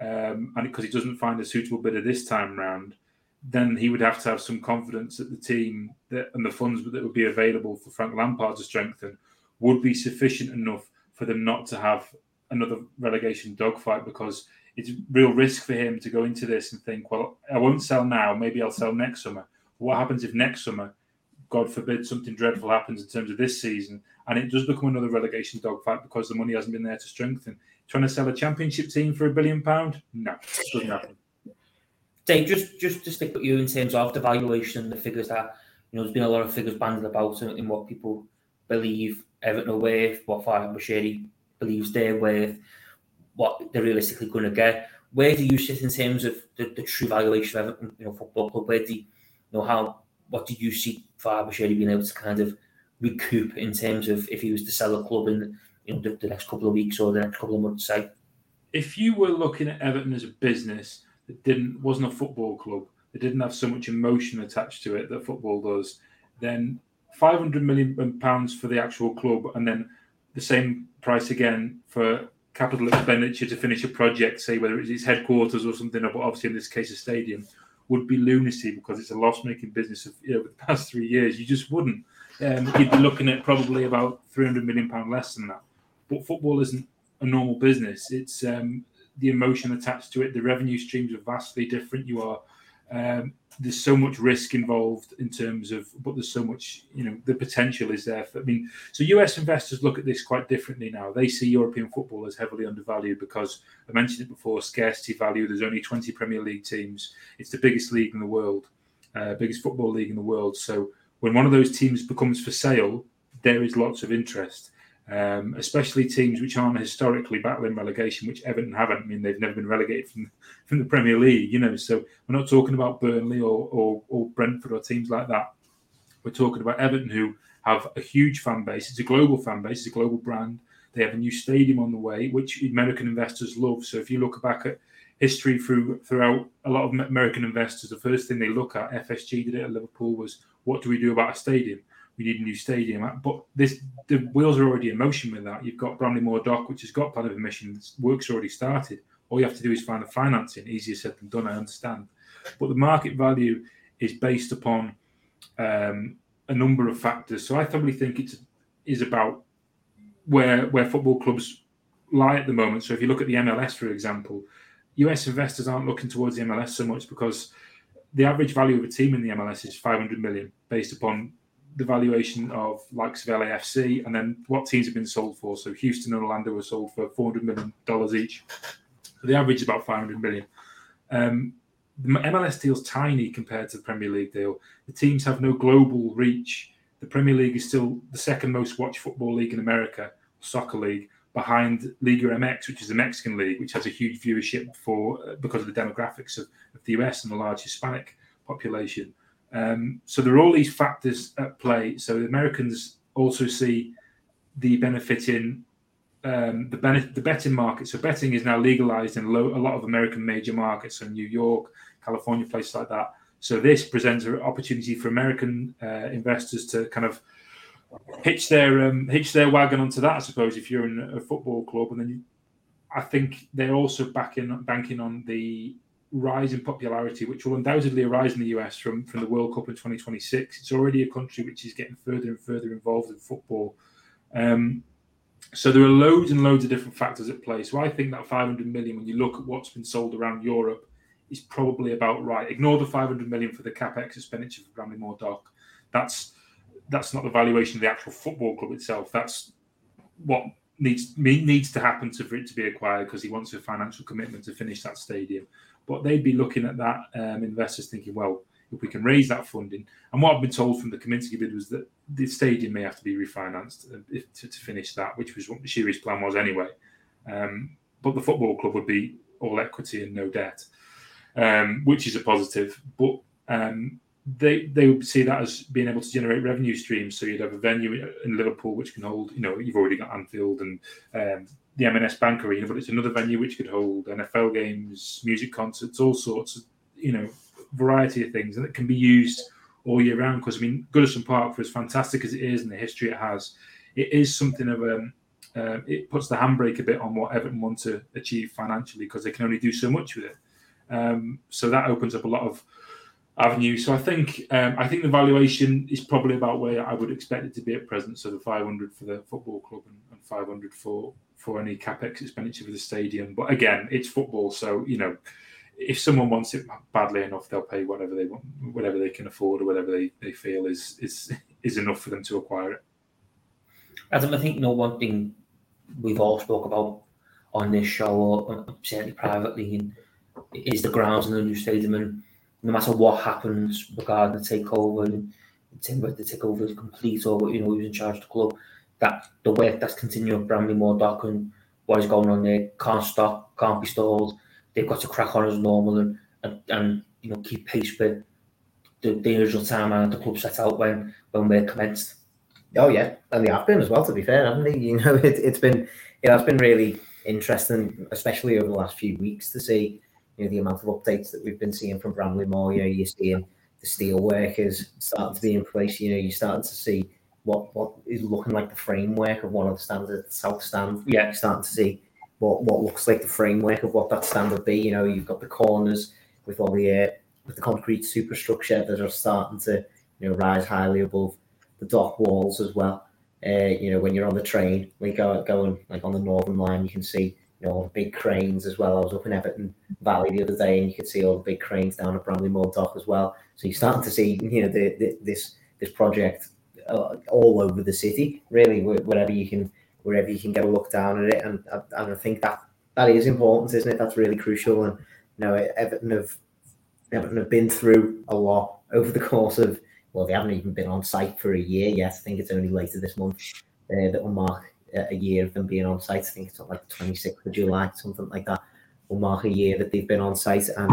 S4: um, and because he doesn't find a suitable bidder this time round then he would have to have some confidence that the team that, and the funds that would be available for Frank Lampard to strengthen would be sufficient enough for them not to have another relegation dogfight because it's real risk for him to go into this and think, well, I won't sell now, maybe I'll sell next summer. What happens if next summer, God forbid, something dreadful happens in terms of this season and it does become another relegation dogfight because the money hasn't been there to strengthen? Trying to sell a championship team for a billion pound? No, doesn't happen.
S2: Dave, just just to stick with you in terms of the valuation and the figures that you know, there's been a lot of figures banded about in, in what people believe Everton are worth, what Farhad Moshiri believes they're worth, what they're realistically going to get. Where do you sit in terms of the, the true valuation of Everton, you know, football club? Where do you, you know how? What do you see Farhad Moshiri being able to kind of recoup in terms of if he was to sell a club in you know the, the next couple of weeks or the next couple of months? Say,
S4: if you were looking at Everton as a business that didn't wasn't a football club, that didn't have so much emotion attached to it that football does, then 500 million pounds for the actual club, and then the same price again for capital expenditure to finish a project, say whether it's its headquarters or something, but obviously in this case a stadium, would be lunacy because it's a loss-making business. Of you know, the past three years, you just wouldn't. Um, you'd be looking at probably about 300 million pound less than that. But football isn't a normal business. It's um, the emotion attached to it. The revenue streams are vastly different. You are um, there's so much risk involved in terms of, but there's so much, you know, the potential is there. For, I mean, so US investors look at this quite differently now. They see European football as heavily undervalued because I mentioned it before, scarcity value. There's only 20 Premier League teams. It's the biggest league in the world, uh, biggest football league in the world. So when one of those teams becomes for sale, there is lots of interest um, especially teams which aren't historically battling relegation, which Everton haven't. I mean, they've never been relegated from (laughs) from the Premier League, you know. So we're not talking about Burnley or, or, or Brentford or teams like that. We're talking about Everton, who have a huge fan base. It's a global fan base. It's a global brand. They have a new stadium on the way, which American investors love. So if you look back at history through throughout a lot of American investors, the first thing they look at, FSG did it at Liverpool, was what do we do about a stadium? We need a new stadium. But this the wheels are already in motion with that. You've got Bramley-Moore Dock, which has got planning permission. Work's already started. All you have to do is find the financing. Easier said than done, I understand. But the market value is based upon um, a number of factors. So I probably think it's is about where where football clubs lie at the moment. So if you look at the MLS, for example, US investors aren't looking towards the MLS so much because the average value of a team in the MLS is 500 million based upon the valuation of likes of LAFC and then what teams have been sold for. So Houston and Orlando were sold for four hundred million dollars each. The average is about five hundred million. Um, the MLS deal's tiny compared to the Premier League deal. The teams have no global reach. The Premier League is still the second most watched football league in America, soccer league, behind Liga MX, which is the Mexican league, which has a huge viewership for uh, because of the demographics of, of the US and the large Hispanic population. Um, so there are all these factors at play. So the Americans also see the benefit in um, the benefit, the betting market. So betting is now legalized in lo- a lot of American major markets, so New York, California, places like that. So this presents an opportunity for American uh, investors to kind of hitch their um, hitch their wagon onto that. I suppose if you're in a football club, and then you, I think they're also backing banking on the rise in popularity, which will undoubtedly arise in the US from, from the World Cup in 2026. It's already a country which is getting further and further involved in football. Um, so there are loads and loads of different factors at play. So I think that 500 million, when you look at what's been sold around Europe, is probably about right. Ignore the 500 million for the capex expenditure for Bramley-Moore Dock. That's that's not the valuation of the actual football club itself. That's what needs needs to happen to, for it to be acquired because he wants a financial commitment to finish that stadium. But they'd be looking at that um, investors thinking, well, if we can raise that funding, and what I've been told from the Kaminski bid was that the stadium may have to be refinanced uh, if, to, to, finish that, which was what Moshiri's plan was anyway. Um, but the football club would be all equity and no debt, um, which is a positive. But um, they they would see that as being able to generate revenue streams. So you'd have a venue in Liverpool which can hold, you know, you've already got Anfield and um, the M&S Bank Arena, but it's another venue which could hold NFL games, music concerts, all sorts of, you know, variety of things, and it can be used all year round. Because I mean, Goodison Park, for as fantastic as it is and the history it has, it is something of a uh, it puts the handbrake a bit on what Everton want to achieve financially because they can only do so much with it. Um, so that opens up a lot of avenues. So I think um, I think the valuation is probably about where I would expect it to be at present. So the 500 for the football club and, and 500 for for any capex expenditure for the stadium. But again, it's football, so you know, if someone wants it badly enough, they'll pay whatever they want, whatever they can afford, or whatever they, they feel is is is enough for them to acquire it.
S2: Adam, I think you know one thing we've all spoke about on this show, or certainly privately, is the grounds and the new stadium, and no matter what happens regarding the takeover and the takeover is complete or you know who's in charge of the club, that the work that's continuing Bramley-Moore Dock and what is going on there can't stop, can't be stalled. They've got to crack on as normal and, and, and you know keep pace with the, the usual time and the club set out when when we're commenced.
S3: Oh yeah, and they have been as well. To be fair, haven't they? (laughs) You know, it, it's been it has been really interesting, especially over the last few weeks, to see you know the amount of updates that we've been seeing from Bramley-Moore. You know, you're seeing the steel workers starting to be in place. You know, you're starting to see what what is looking like the framework of one of the standards at the south stand. Yeah, starting to see what what looks like the framework of what that stand would be. You know, you've got the corners with all the uh, with the concrete superstructure that are starting to you know rise highly above the dock walls as well. Uh, you know, when you're on the train, we go going like on the Northern Line, you can see you know all the big cranes as well. I was up in Everton Valley the other day, and you could see all the big cranes down at Bramley-Moore Dock as well. So you're starting to see you know the, the this this project all over the city, really, wherever you can wherever you can get a look down at it, and and I think that that is important, isn't it? That's really crucial, and you know Everton have Everton have been through a lot over the course of well, they haven't even been on site for a year yet. I think it's only later this month uh, that will mark a year of them being on site. I think it's like the 26th of July, something like that. Will mark a year that they've been on site, and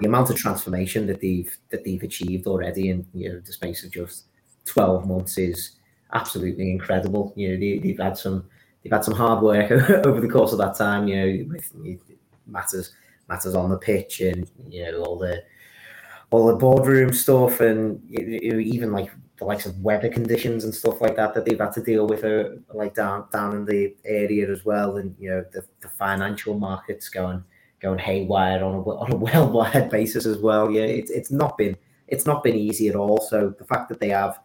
S3: the amount of transformation that they've that they've achieved already in you know the space of just 12 months is absolutely incredible. You know, they, have had some they've had some hard work (laughs) over the course of that time. You know, with matters matters on the pitch and you know all the all the boardroom stuff and even like the likes of weather conditions and stuff like that that they've had to deal with uh, like down down in the area as well and you know the, the financial markets going going haywire on a, on a (laughs) worldwide basis as well yeah it's, it's not been it's not been easy at all so the fact that they have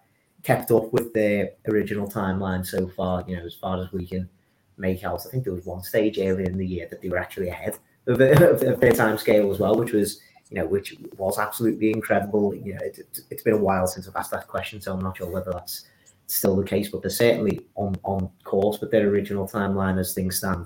S3: kept up with their original timeline so far you know as far as we can make out i think there was one stage earlier in the year that they were actually ahead of, (laughs) of, of their time scale as well which was you know, which was absolutely incredible. You know, it, it, been a while since I've asked that question, so I'm not sure whether that's still the case, but they're certainly on on course with their original timeline as things stand.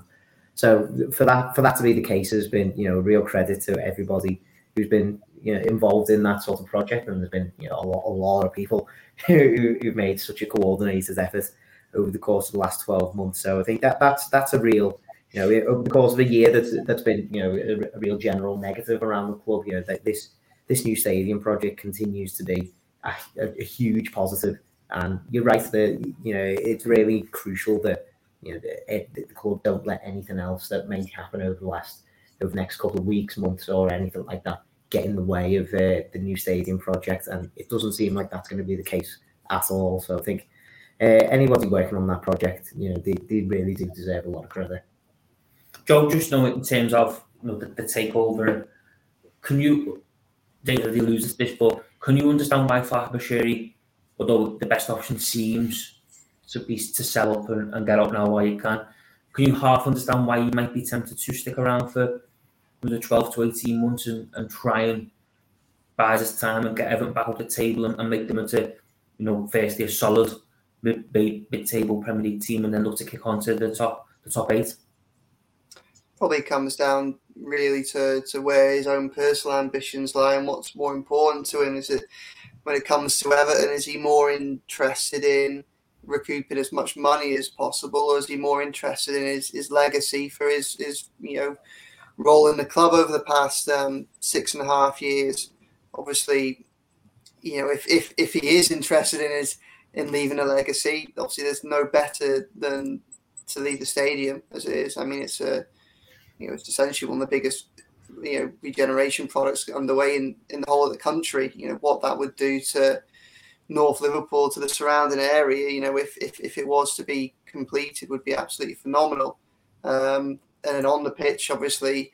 S3: So for that for that to be the case has been you know a real credit to everybody who's been you know involved in that sort of project, and there's been you know a lot, a lot of people (laughs) who, who've made such a coordinated effort over the course of the last 12 months. So I think that that's that's a real you know, over the course of a year that's that's been you know a, a real general negative around the club. You know that this this new stadium project continues to be a, a, a huge positive, and you're right that you know it's really crucial that you know the, eh, the club don't let anything else that may happen over the last over the next couple of weeks, months, or anything like that get in the way of uh, the new stadium project, and it doesn't seem like that's going to be the case at all. So I think uh, anybody working on that project, you know, they, they really do deserve a lot of credit.
S2: Joe, just know in terms of you know the, the takeover, can you they, they lose this, but can you understand why Farhad although the best option seems to be to sell up and, and get up now while you can, can you half understand why you might be tempted to stick around for the 12 to 18 months and, and try and buy this time and get everything back up the table and, and make them into, you know, firstly a solid mid, mid table Premier League team and then look to kick on to the top the top eight?
S5: probably comes down really to, to where his own personal ambitions lie and what's more important to him. Is it when it comes to Everton, is he more interested in recouping as much money as possible, or is he more interested in his, his legacy for his, his you know role in the club over the past um, six and a half years? Obviously, you know if, if if he is interested in his in leaving a legacy, obviously there's no better than to leave the stadium as it is. I mean, it's a you know, it's essentially one of the biggest, you know, regeneration products underway in, in the whole of the country. You know, what that would do to North Liverpool, to the surrounding area, you know, if, if, if it was to be completed, would be absolutely phenomenal. Um, and on the pitch, obviously,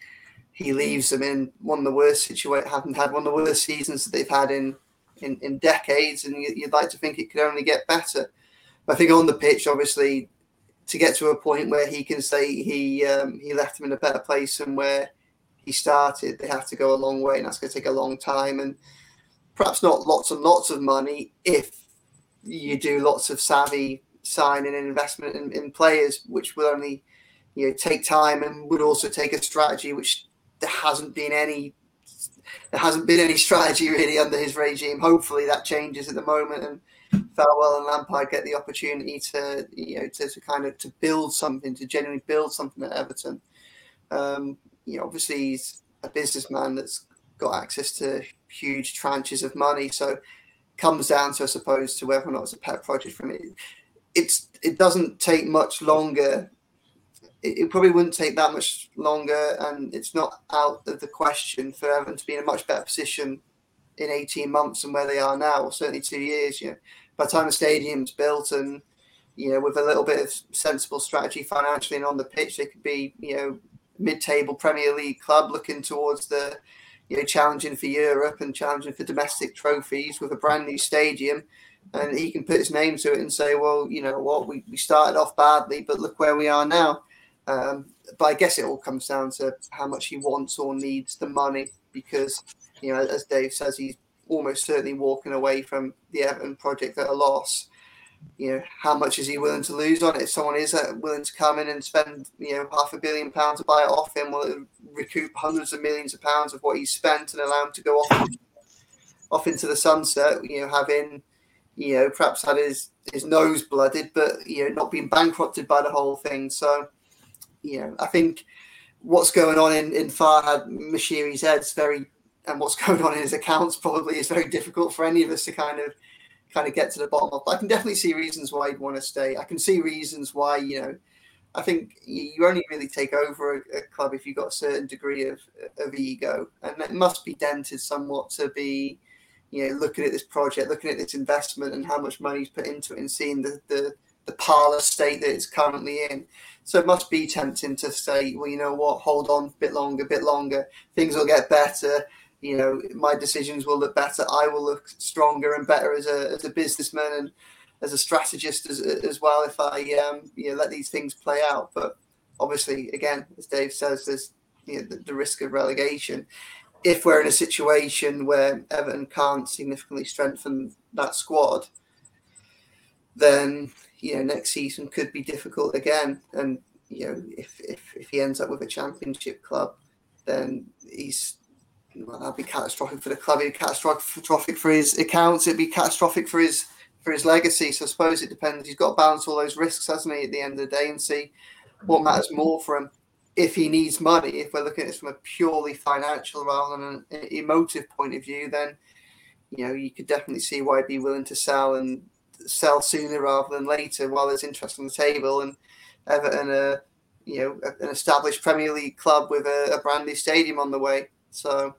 S5: he leaves them in one of the worst situations, haven't had one of the worst seasons that they've had in, in, in decades. And you'd like to think it could only get better. But I think on the pitch, obviously, to get to a point where he can say he um, he left them in a better place than where he started, they have to go a long way, and that's going to take a long time and perhaps not lots and lots of money if you do lots of savvy signing and investment in, in players, which will only you know take time and would also take a strategy which there hasn't been any there hasn't been any strategy really under his regime. Hopefully that changes at the moment and Thelwell and Lampard get the opportunity to you know to, to kind of to build something, to genuinely build something at Everton. Um, you know, obviously he's a businessman that's got access to huge tranches of money, so comes down to I suppose to whether or not it's a pet project for me. It's it doesn't take much longer. It, it probably wouldn't take that much longer, and it's not out of the question for Everton to be in a much better position in 18 months than where they are now, or certainly two years. You know, by the time the stadium's built and you know, with a little bit of sensible strategy financially and on the pitch, they could be, you know, mid-table Premier League club looking towards the, you know, challenging for Europe and challenging for domestic trophies with a brand new stadium. and he can put his name to it and say, well, you know what, we, we started off badly, but look where we are now. Um, but I guess it all comes down to how much he wants or needs the money because, you know, as Dave says, he's almost certainly walking away from the Everton project at a loss. You know, how much is he willing to lose on it? If someone is uh, willing to come in and spend, you know, half a billion pounds to buy it off him, will recoup hundreds of millions of pounds of what he spent and allow him to go off off into the sunset? You know, having you know, perhaps had his his nose blooded, but you know, not being bankrupted by the whole thing. So, you know, I think what's going on in in Farhad Moshiri's head's very, and what's (laughs) going on in his accounts probably is very difficult for any of us to kind of kind of get to the bottom of. But I can definitely see reasons why he'd want to stay. I can see reasons why you know. I think you only really take over a, a club if you've got a certain degree of of ego, and it must be dented somewhat to be you know, looking at this project, looking at this investment and how much money's put into it and seeing the, the, the parlor state that it's currently in. So it must be tempting to say, well, you know what, hold on a bit longer, a bit longer. Things will get better. You know, my decisions will look better. I will look stronger and better as a, as a businessman and as a strategist as, as well if I um, you know, let these things play out. But obviously, again, as Dave says, there's you know, the, the risk of relegation if we're in a situation where Everton can't significantly strengthen that squad, then you know next season could be difficult again. And you know if if, if he ends up with a championship club, then he's well, that'd be catastrophic for the club. It'd be catastrophic for his accounts. It'd be catastrophic for his for his legacy. So I suppose it depends. He's got to balance all those risks, hasn't he, at the end of the day, and see what matters more for him if he needs money, if we're looking at this from a purely financial rather than an emotive point of view, then you know you could definitely see why he'd be willing to sell and sell sooner rather than later while there's interest on the table and Everton a you know an established Premier League club with a, a brand new stadium on the way. So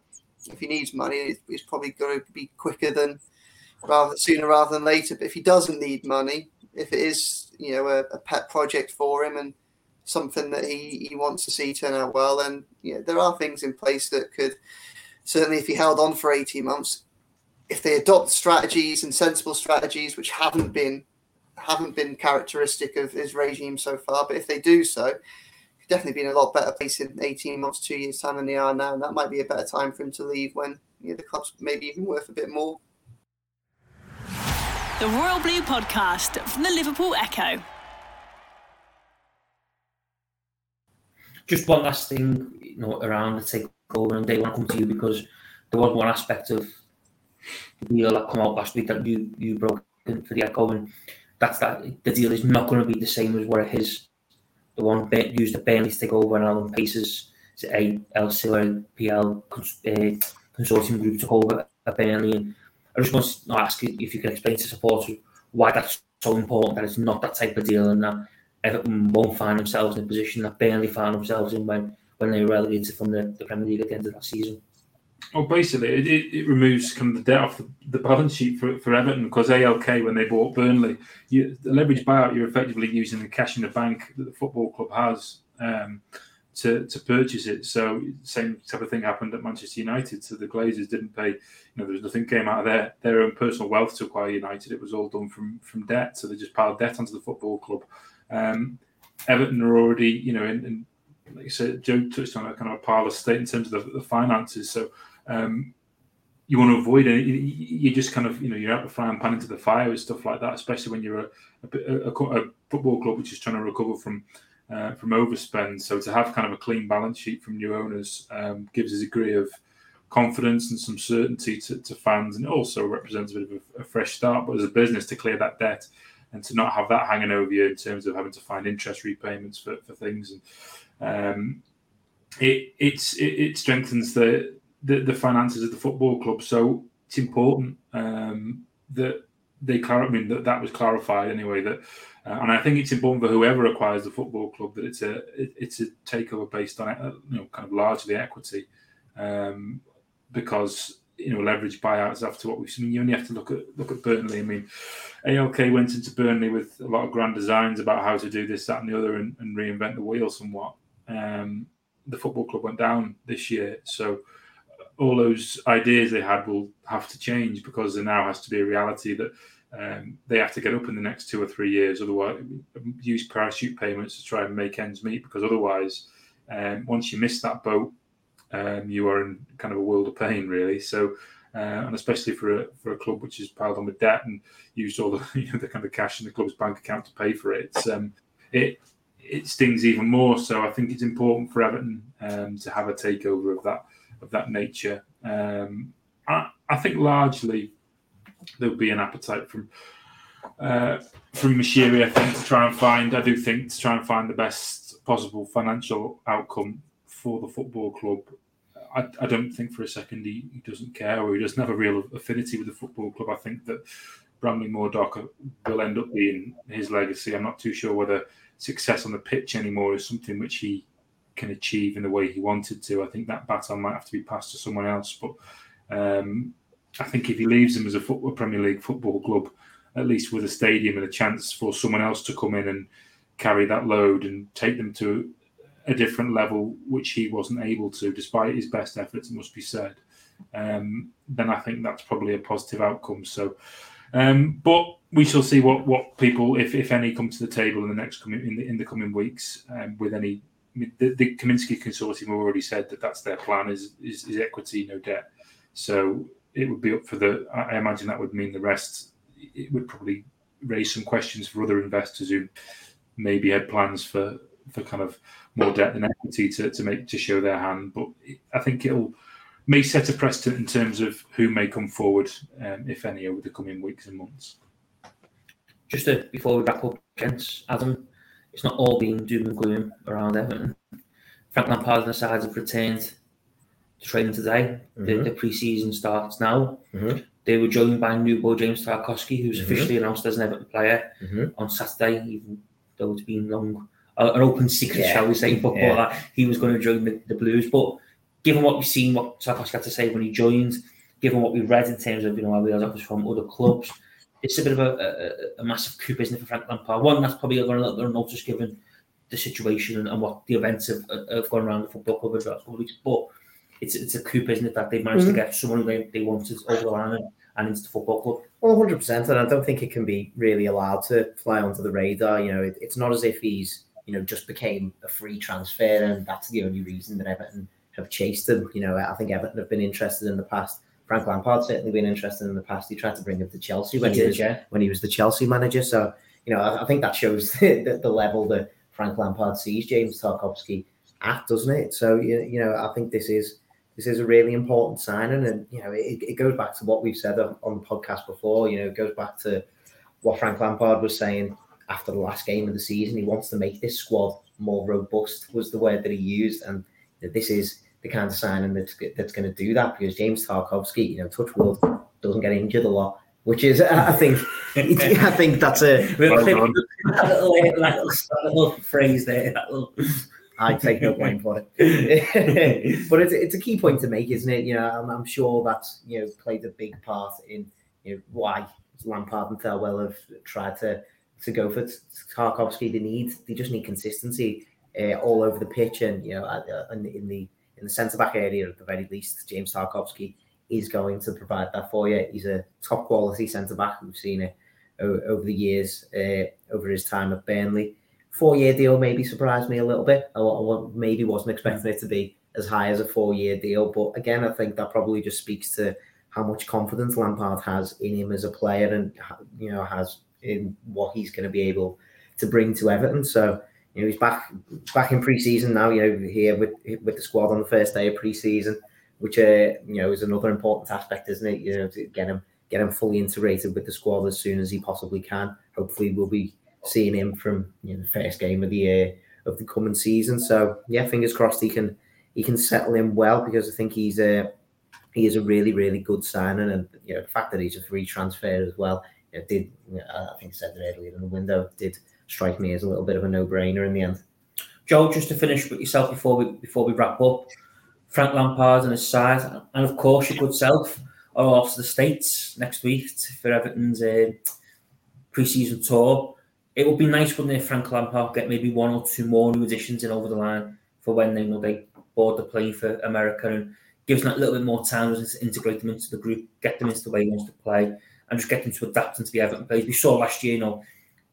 S5: if he needs money, he's probably going to be quicker than rather sooner rather than later. But if he doesn't need money, if it is you know a, a pet project for him and something that he, he wants to see turn out well. then you know, there are things in place that could certainly, if he held on for 18 months, if they adopt strategies and sensible strategies which haven't been haven't been characteristic of his regime so far, but if they do so, definitely be in a lot better place in 18 months, two years time than they are now. And that might be a better time for him to leave when you know, the club's maybe even worth a bit more.
S1: The Royal Blue Podcast from the Liverpool Echo.
S2: just one last thing, you know, around the takeover, and they want to come to you because there was one aspect of the deal that come out last week that you you broke for the Echo, and that's that the deal is not going to be the same as what it is. The one used the Burnley to take over and Alan Pace's a LCL PL uh, consortium group took over at Burnley. And I just want to ask you if you can explain to supporters why that's so important that it's not that type of deal and that Everton won't find themselves in a position that Burnley found themselves in when, when they were relegated from the, the Premier League at the end of that season.
S4: Well, basically, it, it, it removes kind of the debt off the, the, balance sheet for, for Everton because ALK, when they bought Burnley, you, the leverage buyout, you're effectively using the cash in the bank that the football club has um, to, to purchase it. So, same type of thing happened at Manchester United. So, the Glazers didn't pay, you know, there was nothing came out of their, their own personal wealth to acquire United. It was all done from, from debt. So, they just piled debt onto the football club. Um, Everton are already, you know, in, in, like you said, Joe touched on a kind of a pile of state in terms of the, the finances. So um, you want to avoid it. You just kind of, you know, you're out the frying pan into the fire and stuff like that, especially when you're a, a, a, a football club which is trying to recover from uh, from overspend. So to have kind of a clean balance sheet from new owners um, gives a degree of confidence and some certainty to, to fans, and also represents a bit of a, a fresh start. But as a business, to clear that debt and to not have that hanging over you in terms of having to find interest repayments for, for things and um, it it's it, it strengthens the, the, the finances of the football club so it's important um, that they clar- I mean that that was clarified anyway that uh, and I think it's important for whoever acquires the football club that it's a it, it's a takeover based on uh, you know kind of largely equity um, because you know leverage buyouts after what we've seen. You only have to look at look at Burnley. I mean, ALK went into Burnley with a lot of grand designs about how to do this, that, and the other, and, and reinvent the wheel somewhat. Um, the football club went down this year, so all those ideas they had will have to change because there now has to be a reality that um, they have to get up in the next two or three years. Otherwise, use parachute payments to try and make ends meet. Because otherwise, um, once you miss that boat, um, you are in kind of a world of pain, really. So, uh, and especially for a for a club which is piled on with debt and used all the (laughs) you know, the kind of cash in the club's bank account to pay for it, um, it it stings even more. So I think it's important for Everton um, to have a takeover of that of that nature. Um, I, I think largely there'll be an appetite from uh, from Moshiri, I think, to try and find. I do think to try and find the best possible financial outcome for the football club. I, I don't think for a second he, he, doesn't care or he doesn't have a real affinity with the football club. I think that Bramley-Moore Dock will end up being his legacy. I'm not too sure whether success on the pitch anymore is something which he can achieve in the way he wanted to. I think that baton might have to be passed to someone else. But um, I think if he leaves them as a, football, Premier League football club, at least with a stadium and a chance for someone else to come in and carry that load and take them to a different level, which he wasn't able to, despite his best efforts, it must be said, um, then I think that's probably a positive outcome. So, um, but we shall see what, what people, if, if any, come to the table in the next coming in the, in the coming weeks um, with any. The, the Kaminski consortium already said that that's their plan is, is, is equity, no debt. So it would be up for the. I imagine that would mean the rest. It would probably raise some questions for other investors who maybe had plans for for kind of more debt than equity to, to make to show their hand. But I think it'll may set a precedent in terms of who may come forward, um, if any, over the coming weeks and months.
S2: Just to, before we wrap up, gents, Adam, it's not all been doom and gloom around Everton. Frank Lampard and the sides have returned to training today. Mm-hmm. The, the pre-season starts now. Mm-hmm. They were joined by new boy James Tarkowski, who's mm-hmm. officially announced as an Everton player mm-hmm. on Saturday, even though it's been long, uh, an open secret, yeah. shall we say, football yeah. that he was going to join the, the, Blues. But given what we've seen, what Tarkowski had to say when he joined, given what we read in terms of you know our offers from other clubs, it's a bit of a, a, a massive coup, isn't it, for Frank Lampard? One that's probably going a little bit of notice given the situation and, and, what the events have, have gone around the football club over the last couple of weeks, but it's it's a coup, isn't it, that they managed mm-hmm. to get someone they, they wanted over the line and, and into the football club.
S3: Well, 100%. And I don't think it can be really allowed to fly under the radar. You know, it, it's not as if he's, you know, just became a free transfer and that's the only reason that Everton have chased him. You know, I think Everton have been interested in the past. Frank Lampard certainly been interested in the past. He tried to bring him to Chelsea when he, he was yeah. when he was the Chelsea manager. So, you know, I, I think that shows (laughs) the, the, level that Frank Lampard sees James Tarkowski at, doesn't it? So, you, you know, I think this is this is a really important signing, and you know it, it goes back to what we've said on, on the podcast before. You know, it goes back to what Frank Lampard was saying after the last game of the season. He wants to make this squad more robust. Was the word that he used, and this is the kind of signing that's that's going to do that because James Tarkowski, you know, touch wood, doesn't get injured a lot. Which is, I think, I think that's a (laughs) well
S2: that little, that little, that little phrase there. Little
S3: I take no blame for it. (laughs) but it's, it's a key point to make, isn't it? You know, I'm, I'm sure that's you know played a big part in you know why Lampard and Thelwell have tried to to go for Tarkowski. They need they just need consistency uh, all over the pitch, and you know, uh, in, in the in the centre back area at the very least, James Tarkowski is going to provide that for you. He's a top quality centre back. We've seen it over the years, uh, over his time at Burnley four year deal maybe surprised me a little bit. I, maybe wasn't expecting it to be as high as a four year deal, but again, I think that probably just speaks to how much confidence Lampard has in him as a player and you know has in what he's going to be able to bring to Everton. So you know he's back back in pre-season now. You know here with with the squad on the first day of pre-season, which uh, you know is another important aspect, isn't it? You know to get him get him fully integrated with the squad as soon as he possibly can. Hopefully, we'll be seeing him from you know, the first game of the year of the coming season. So yeah, fingers crossed he can he can settle in well because I think he's a he is a really really good signing, and you know the fact that he's a free transfer as well. It did I think I said earlier in the window did strike me as a little bit of a no brainer in the end.
S2: Joe, just to finish with yourself before we before we wrap up, Frank Lampard and his side, and of course your good self are off to the states next week for Everton's uh, pre-season tour it would be nice, wouldn't it, Frank Lampard get maybe one or two more new additions in over the line for when they know they board the plane for America and gives them a little bit more time to integrate them into the group, get them into the way he wants to play, and just get them to adapt into the Everton players. We saw last year, you know,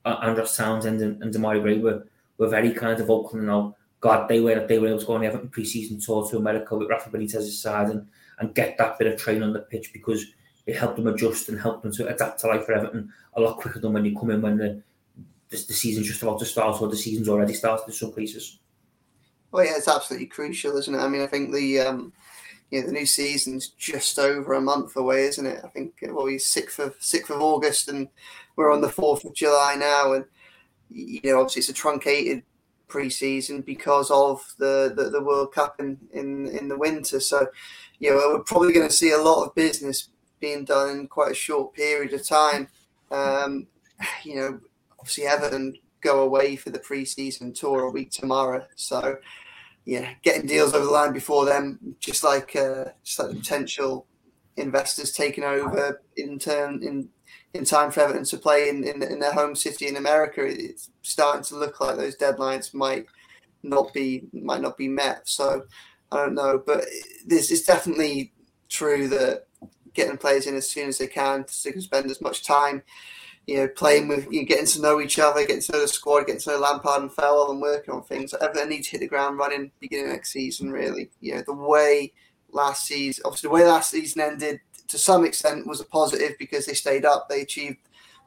S2: Andros Townsend and, and Demarai Gray were, were very kind of vocal, you know, God, they were they were able to go on the Everton pre-season tour to America with Rafa Benitez's side and, and get that bit of training on the pitch because it helped them adjust and helped them to adapt to life for Everton a lot quicker than when you come in when the the, the season's just about to start or the season's already started in some places.
S5: Well, yeah, it's absolutely crucial, isn't it? I mean, I think the um, you know, the new season's just over a month away, isn't it? I think well, we sixth of sixth of August, and we're on the fourth of July now, and you know, obviously it's a truncated pre-season because of the, the, the World Cup in, in in the winter. So, you know, we're probably going to see a lot of business being done in quite a short period of time. Um, you know, obviously Everton go away for the pre-season tour a week tomorrow, so yeah, getting deals over the line before them, just like uh, just like potential investors taking over in turn in in time for Everton to play in, in, in their home city in America. It's starting to look like those deadlines might not be might not be met. So I don't know, but this is definitely true that getting players in as soon as they can so they can spend as much time you know, playing with you, know, getting to know each other, getting to know the squad, getting to know Lampard and Farrell, and working on things. Everton need to hit the ground running beginning next season. Really, you know, the way last season, obviously, the way last season ended to some extent was a positive because they stayed up. They achieved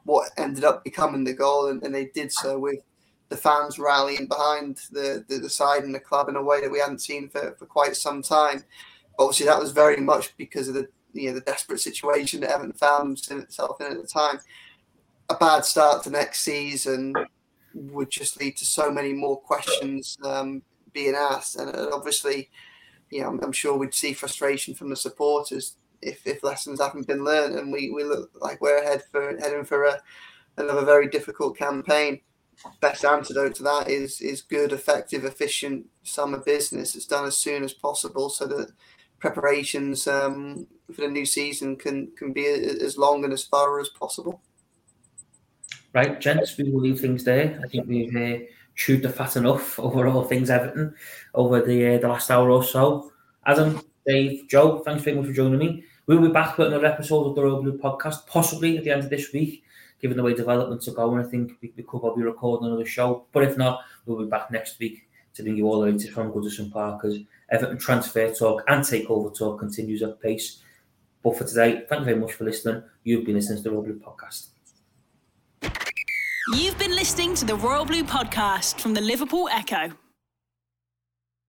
S5: what ended up becoming the goal, and, and they did so with the fans rallying behind the, the, the side and the club in a way that we hadn't seen for, for quite some time. Obviously, that was very much because of the you know the desperate situation that Everton found itself in at the time a bad start to next season would just lead to so many more questions um, being asked, and obviously, I'm, I'm, sure we'd see frustration from the supporters if, if lessons haven't been learned, and we, we look like we're ahead for heading for a, another very difficult campaign. Best antidote to that is is good, effective, efficient summer business. It's done as soon as possible, so that preparations um, for the new season can can be as long and as far as possible.
S2: Right, gents, we will leave things there. I think we've uh, chewed the fat enough (laughs) over all things Everton over the uh, the last hour or so. Adam, Dave, Joe, thanks very much for joining me. We'll be back with another episode of the Royal Blue podcast, possibly at the end of this week, given the way developments are going. I think we, we could probably record another show, but if not, we'll be back next week to bring you all the latest from Goodison Park as Everton transfer talk and takeover talk continues at pace. But for today, thank you very much for listening. You've been listening to the Royal Blue podcast.
S1: You've been listening to the Royal Blue podcast from the Liverpool Echo.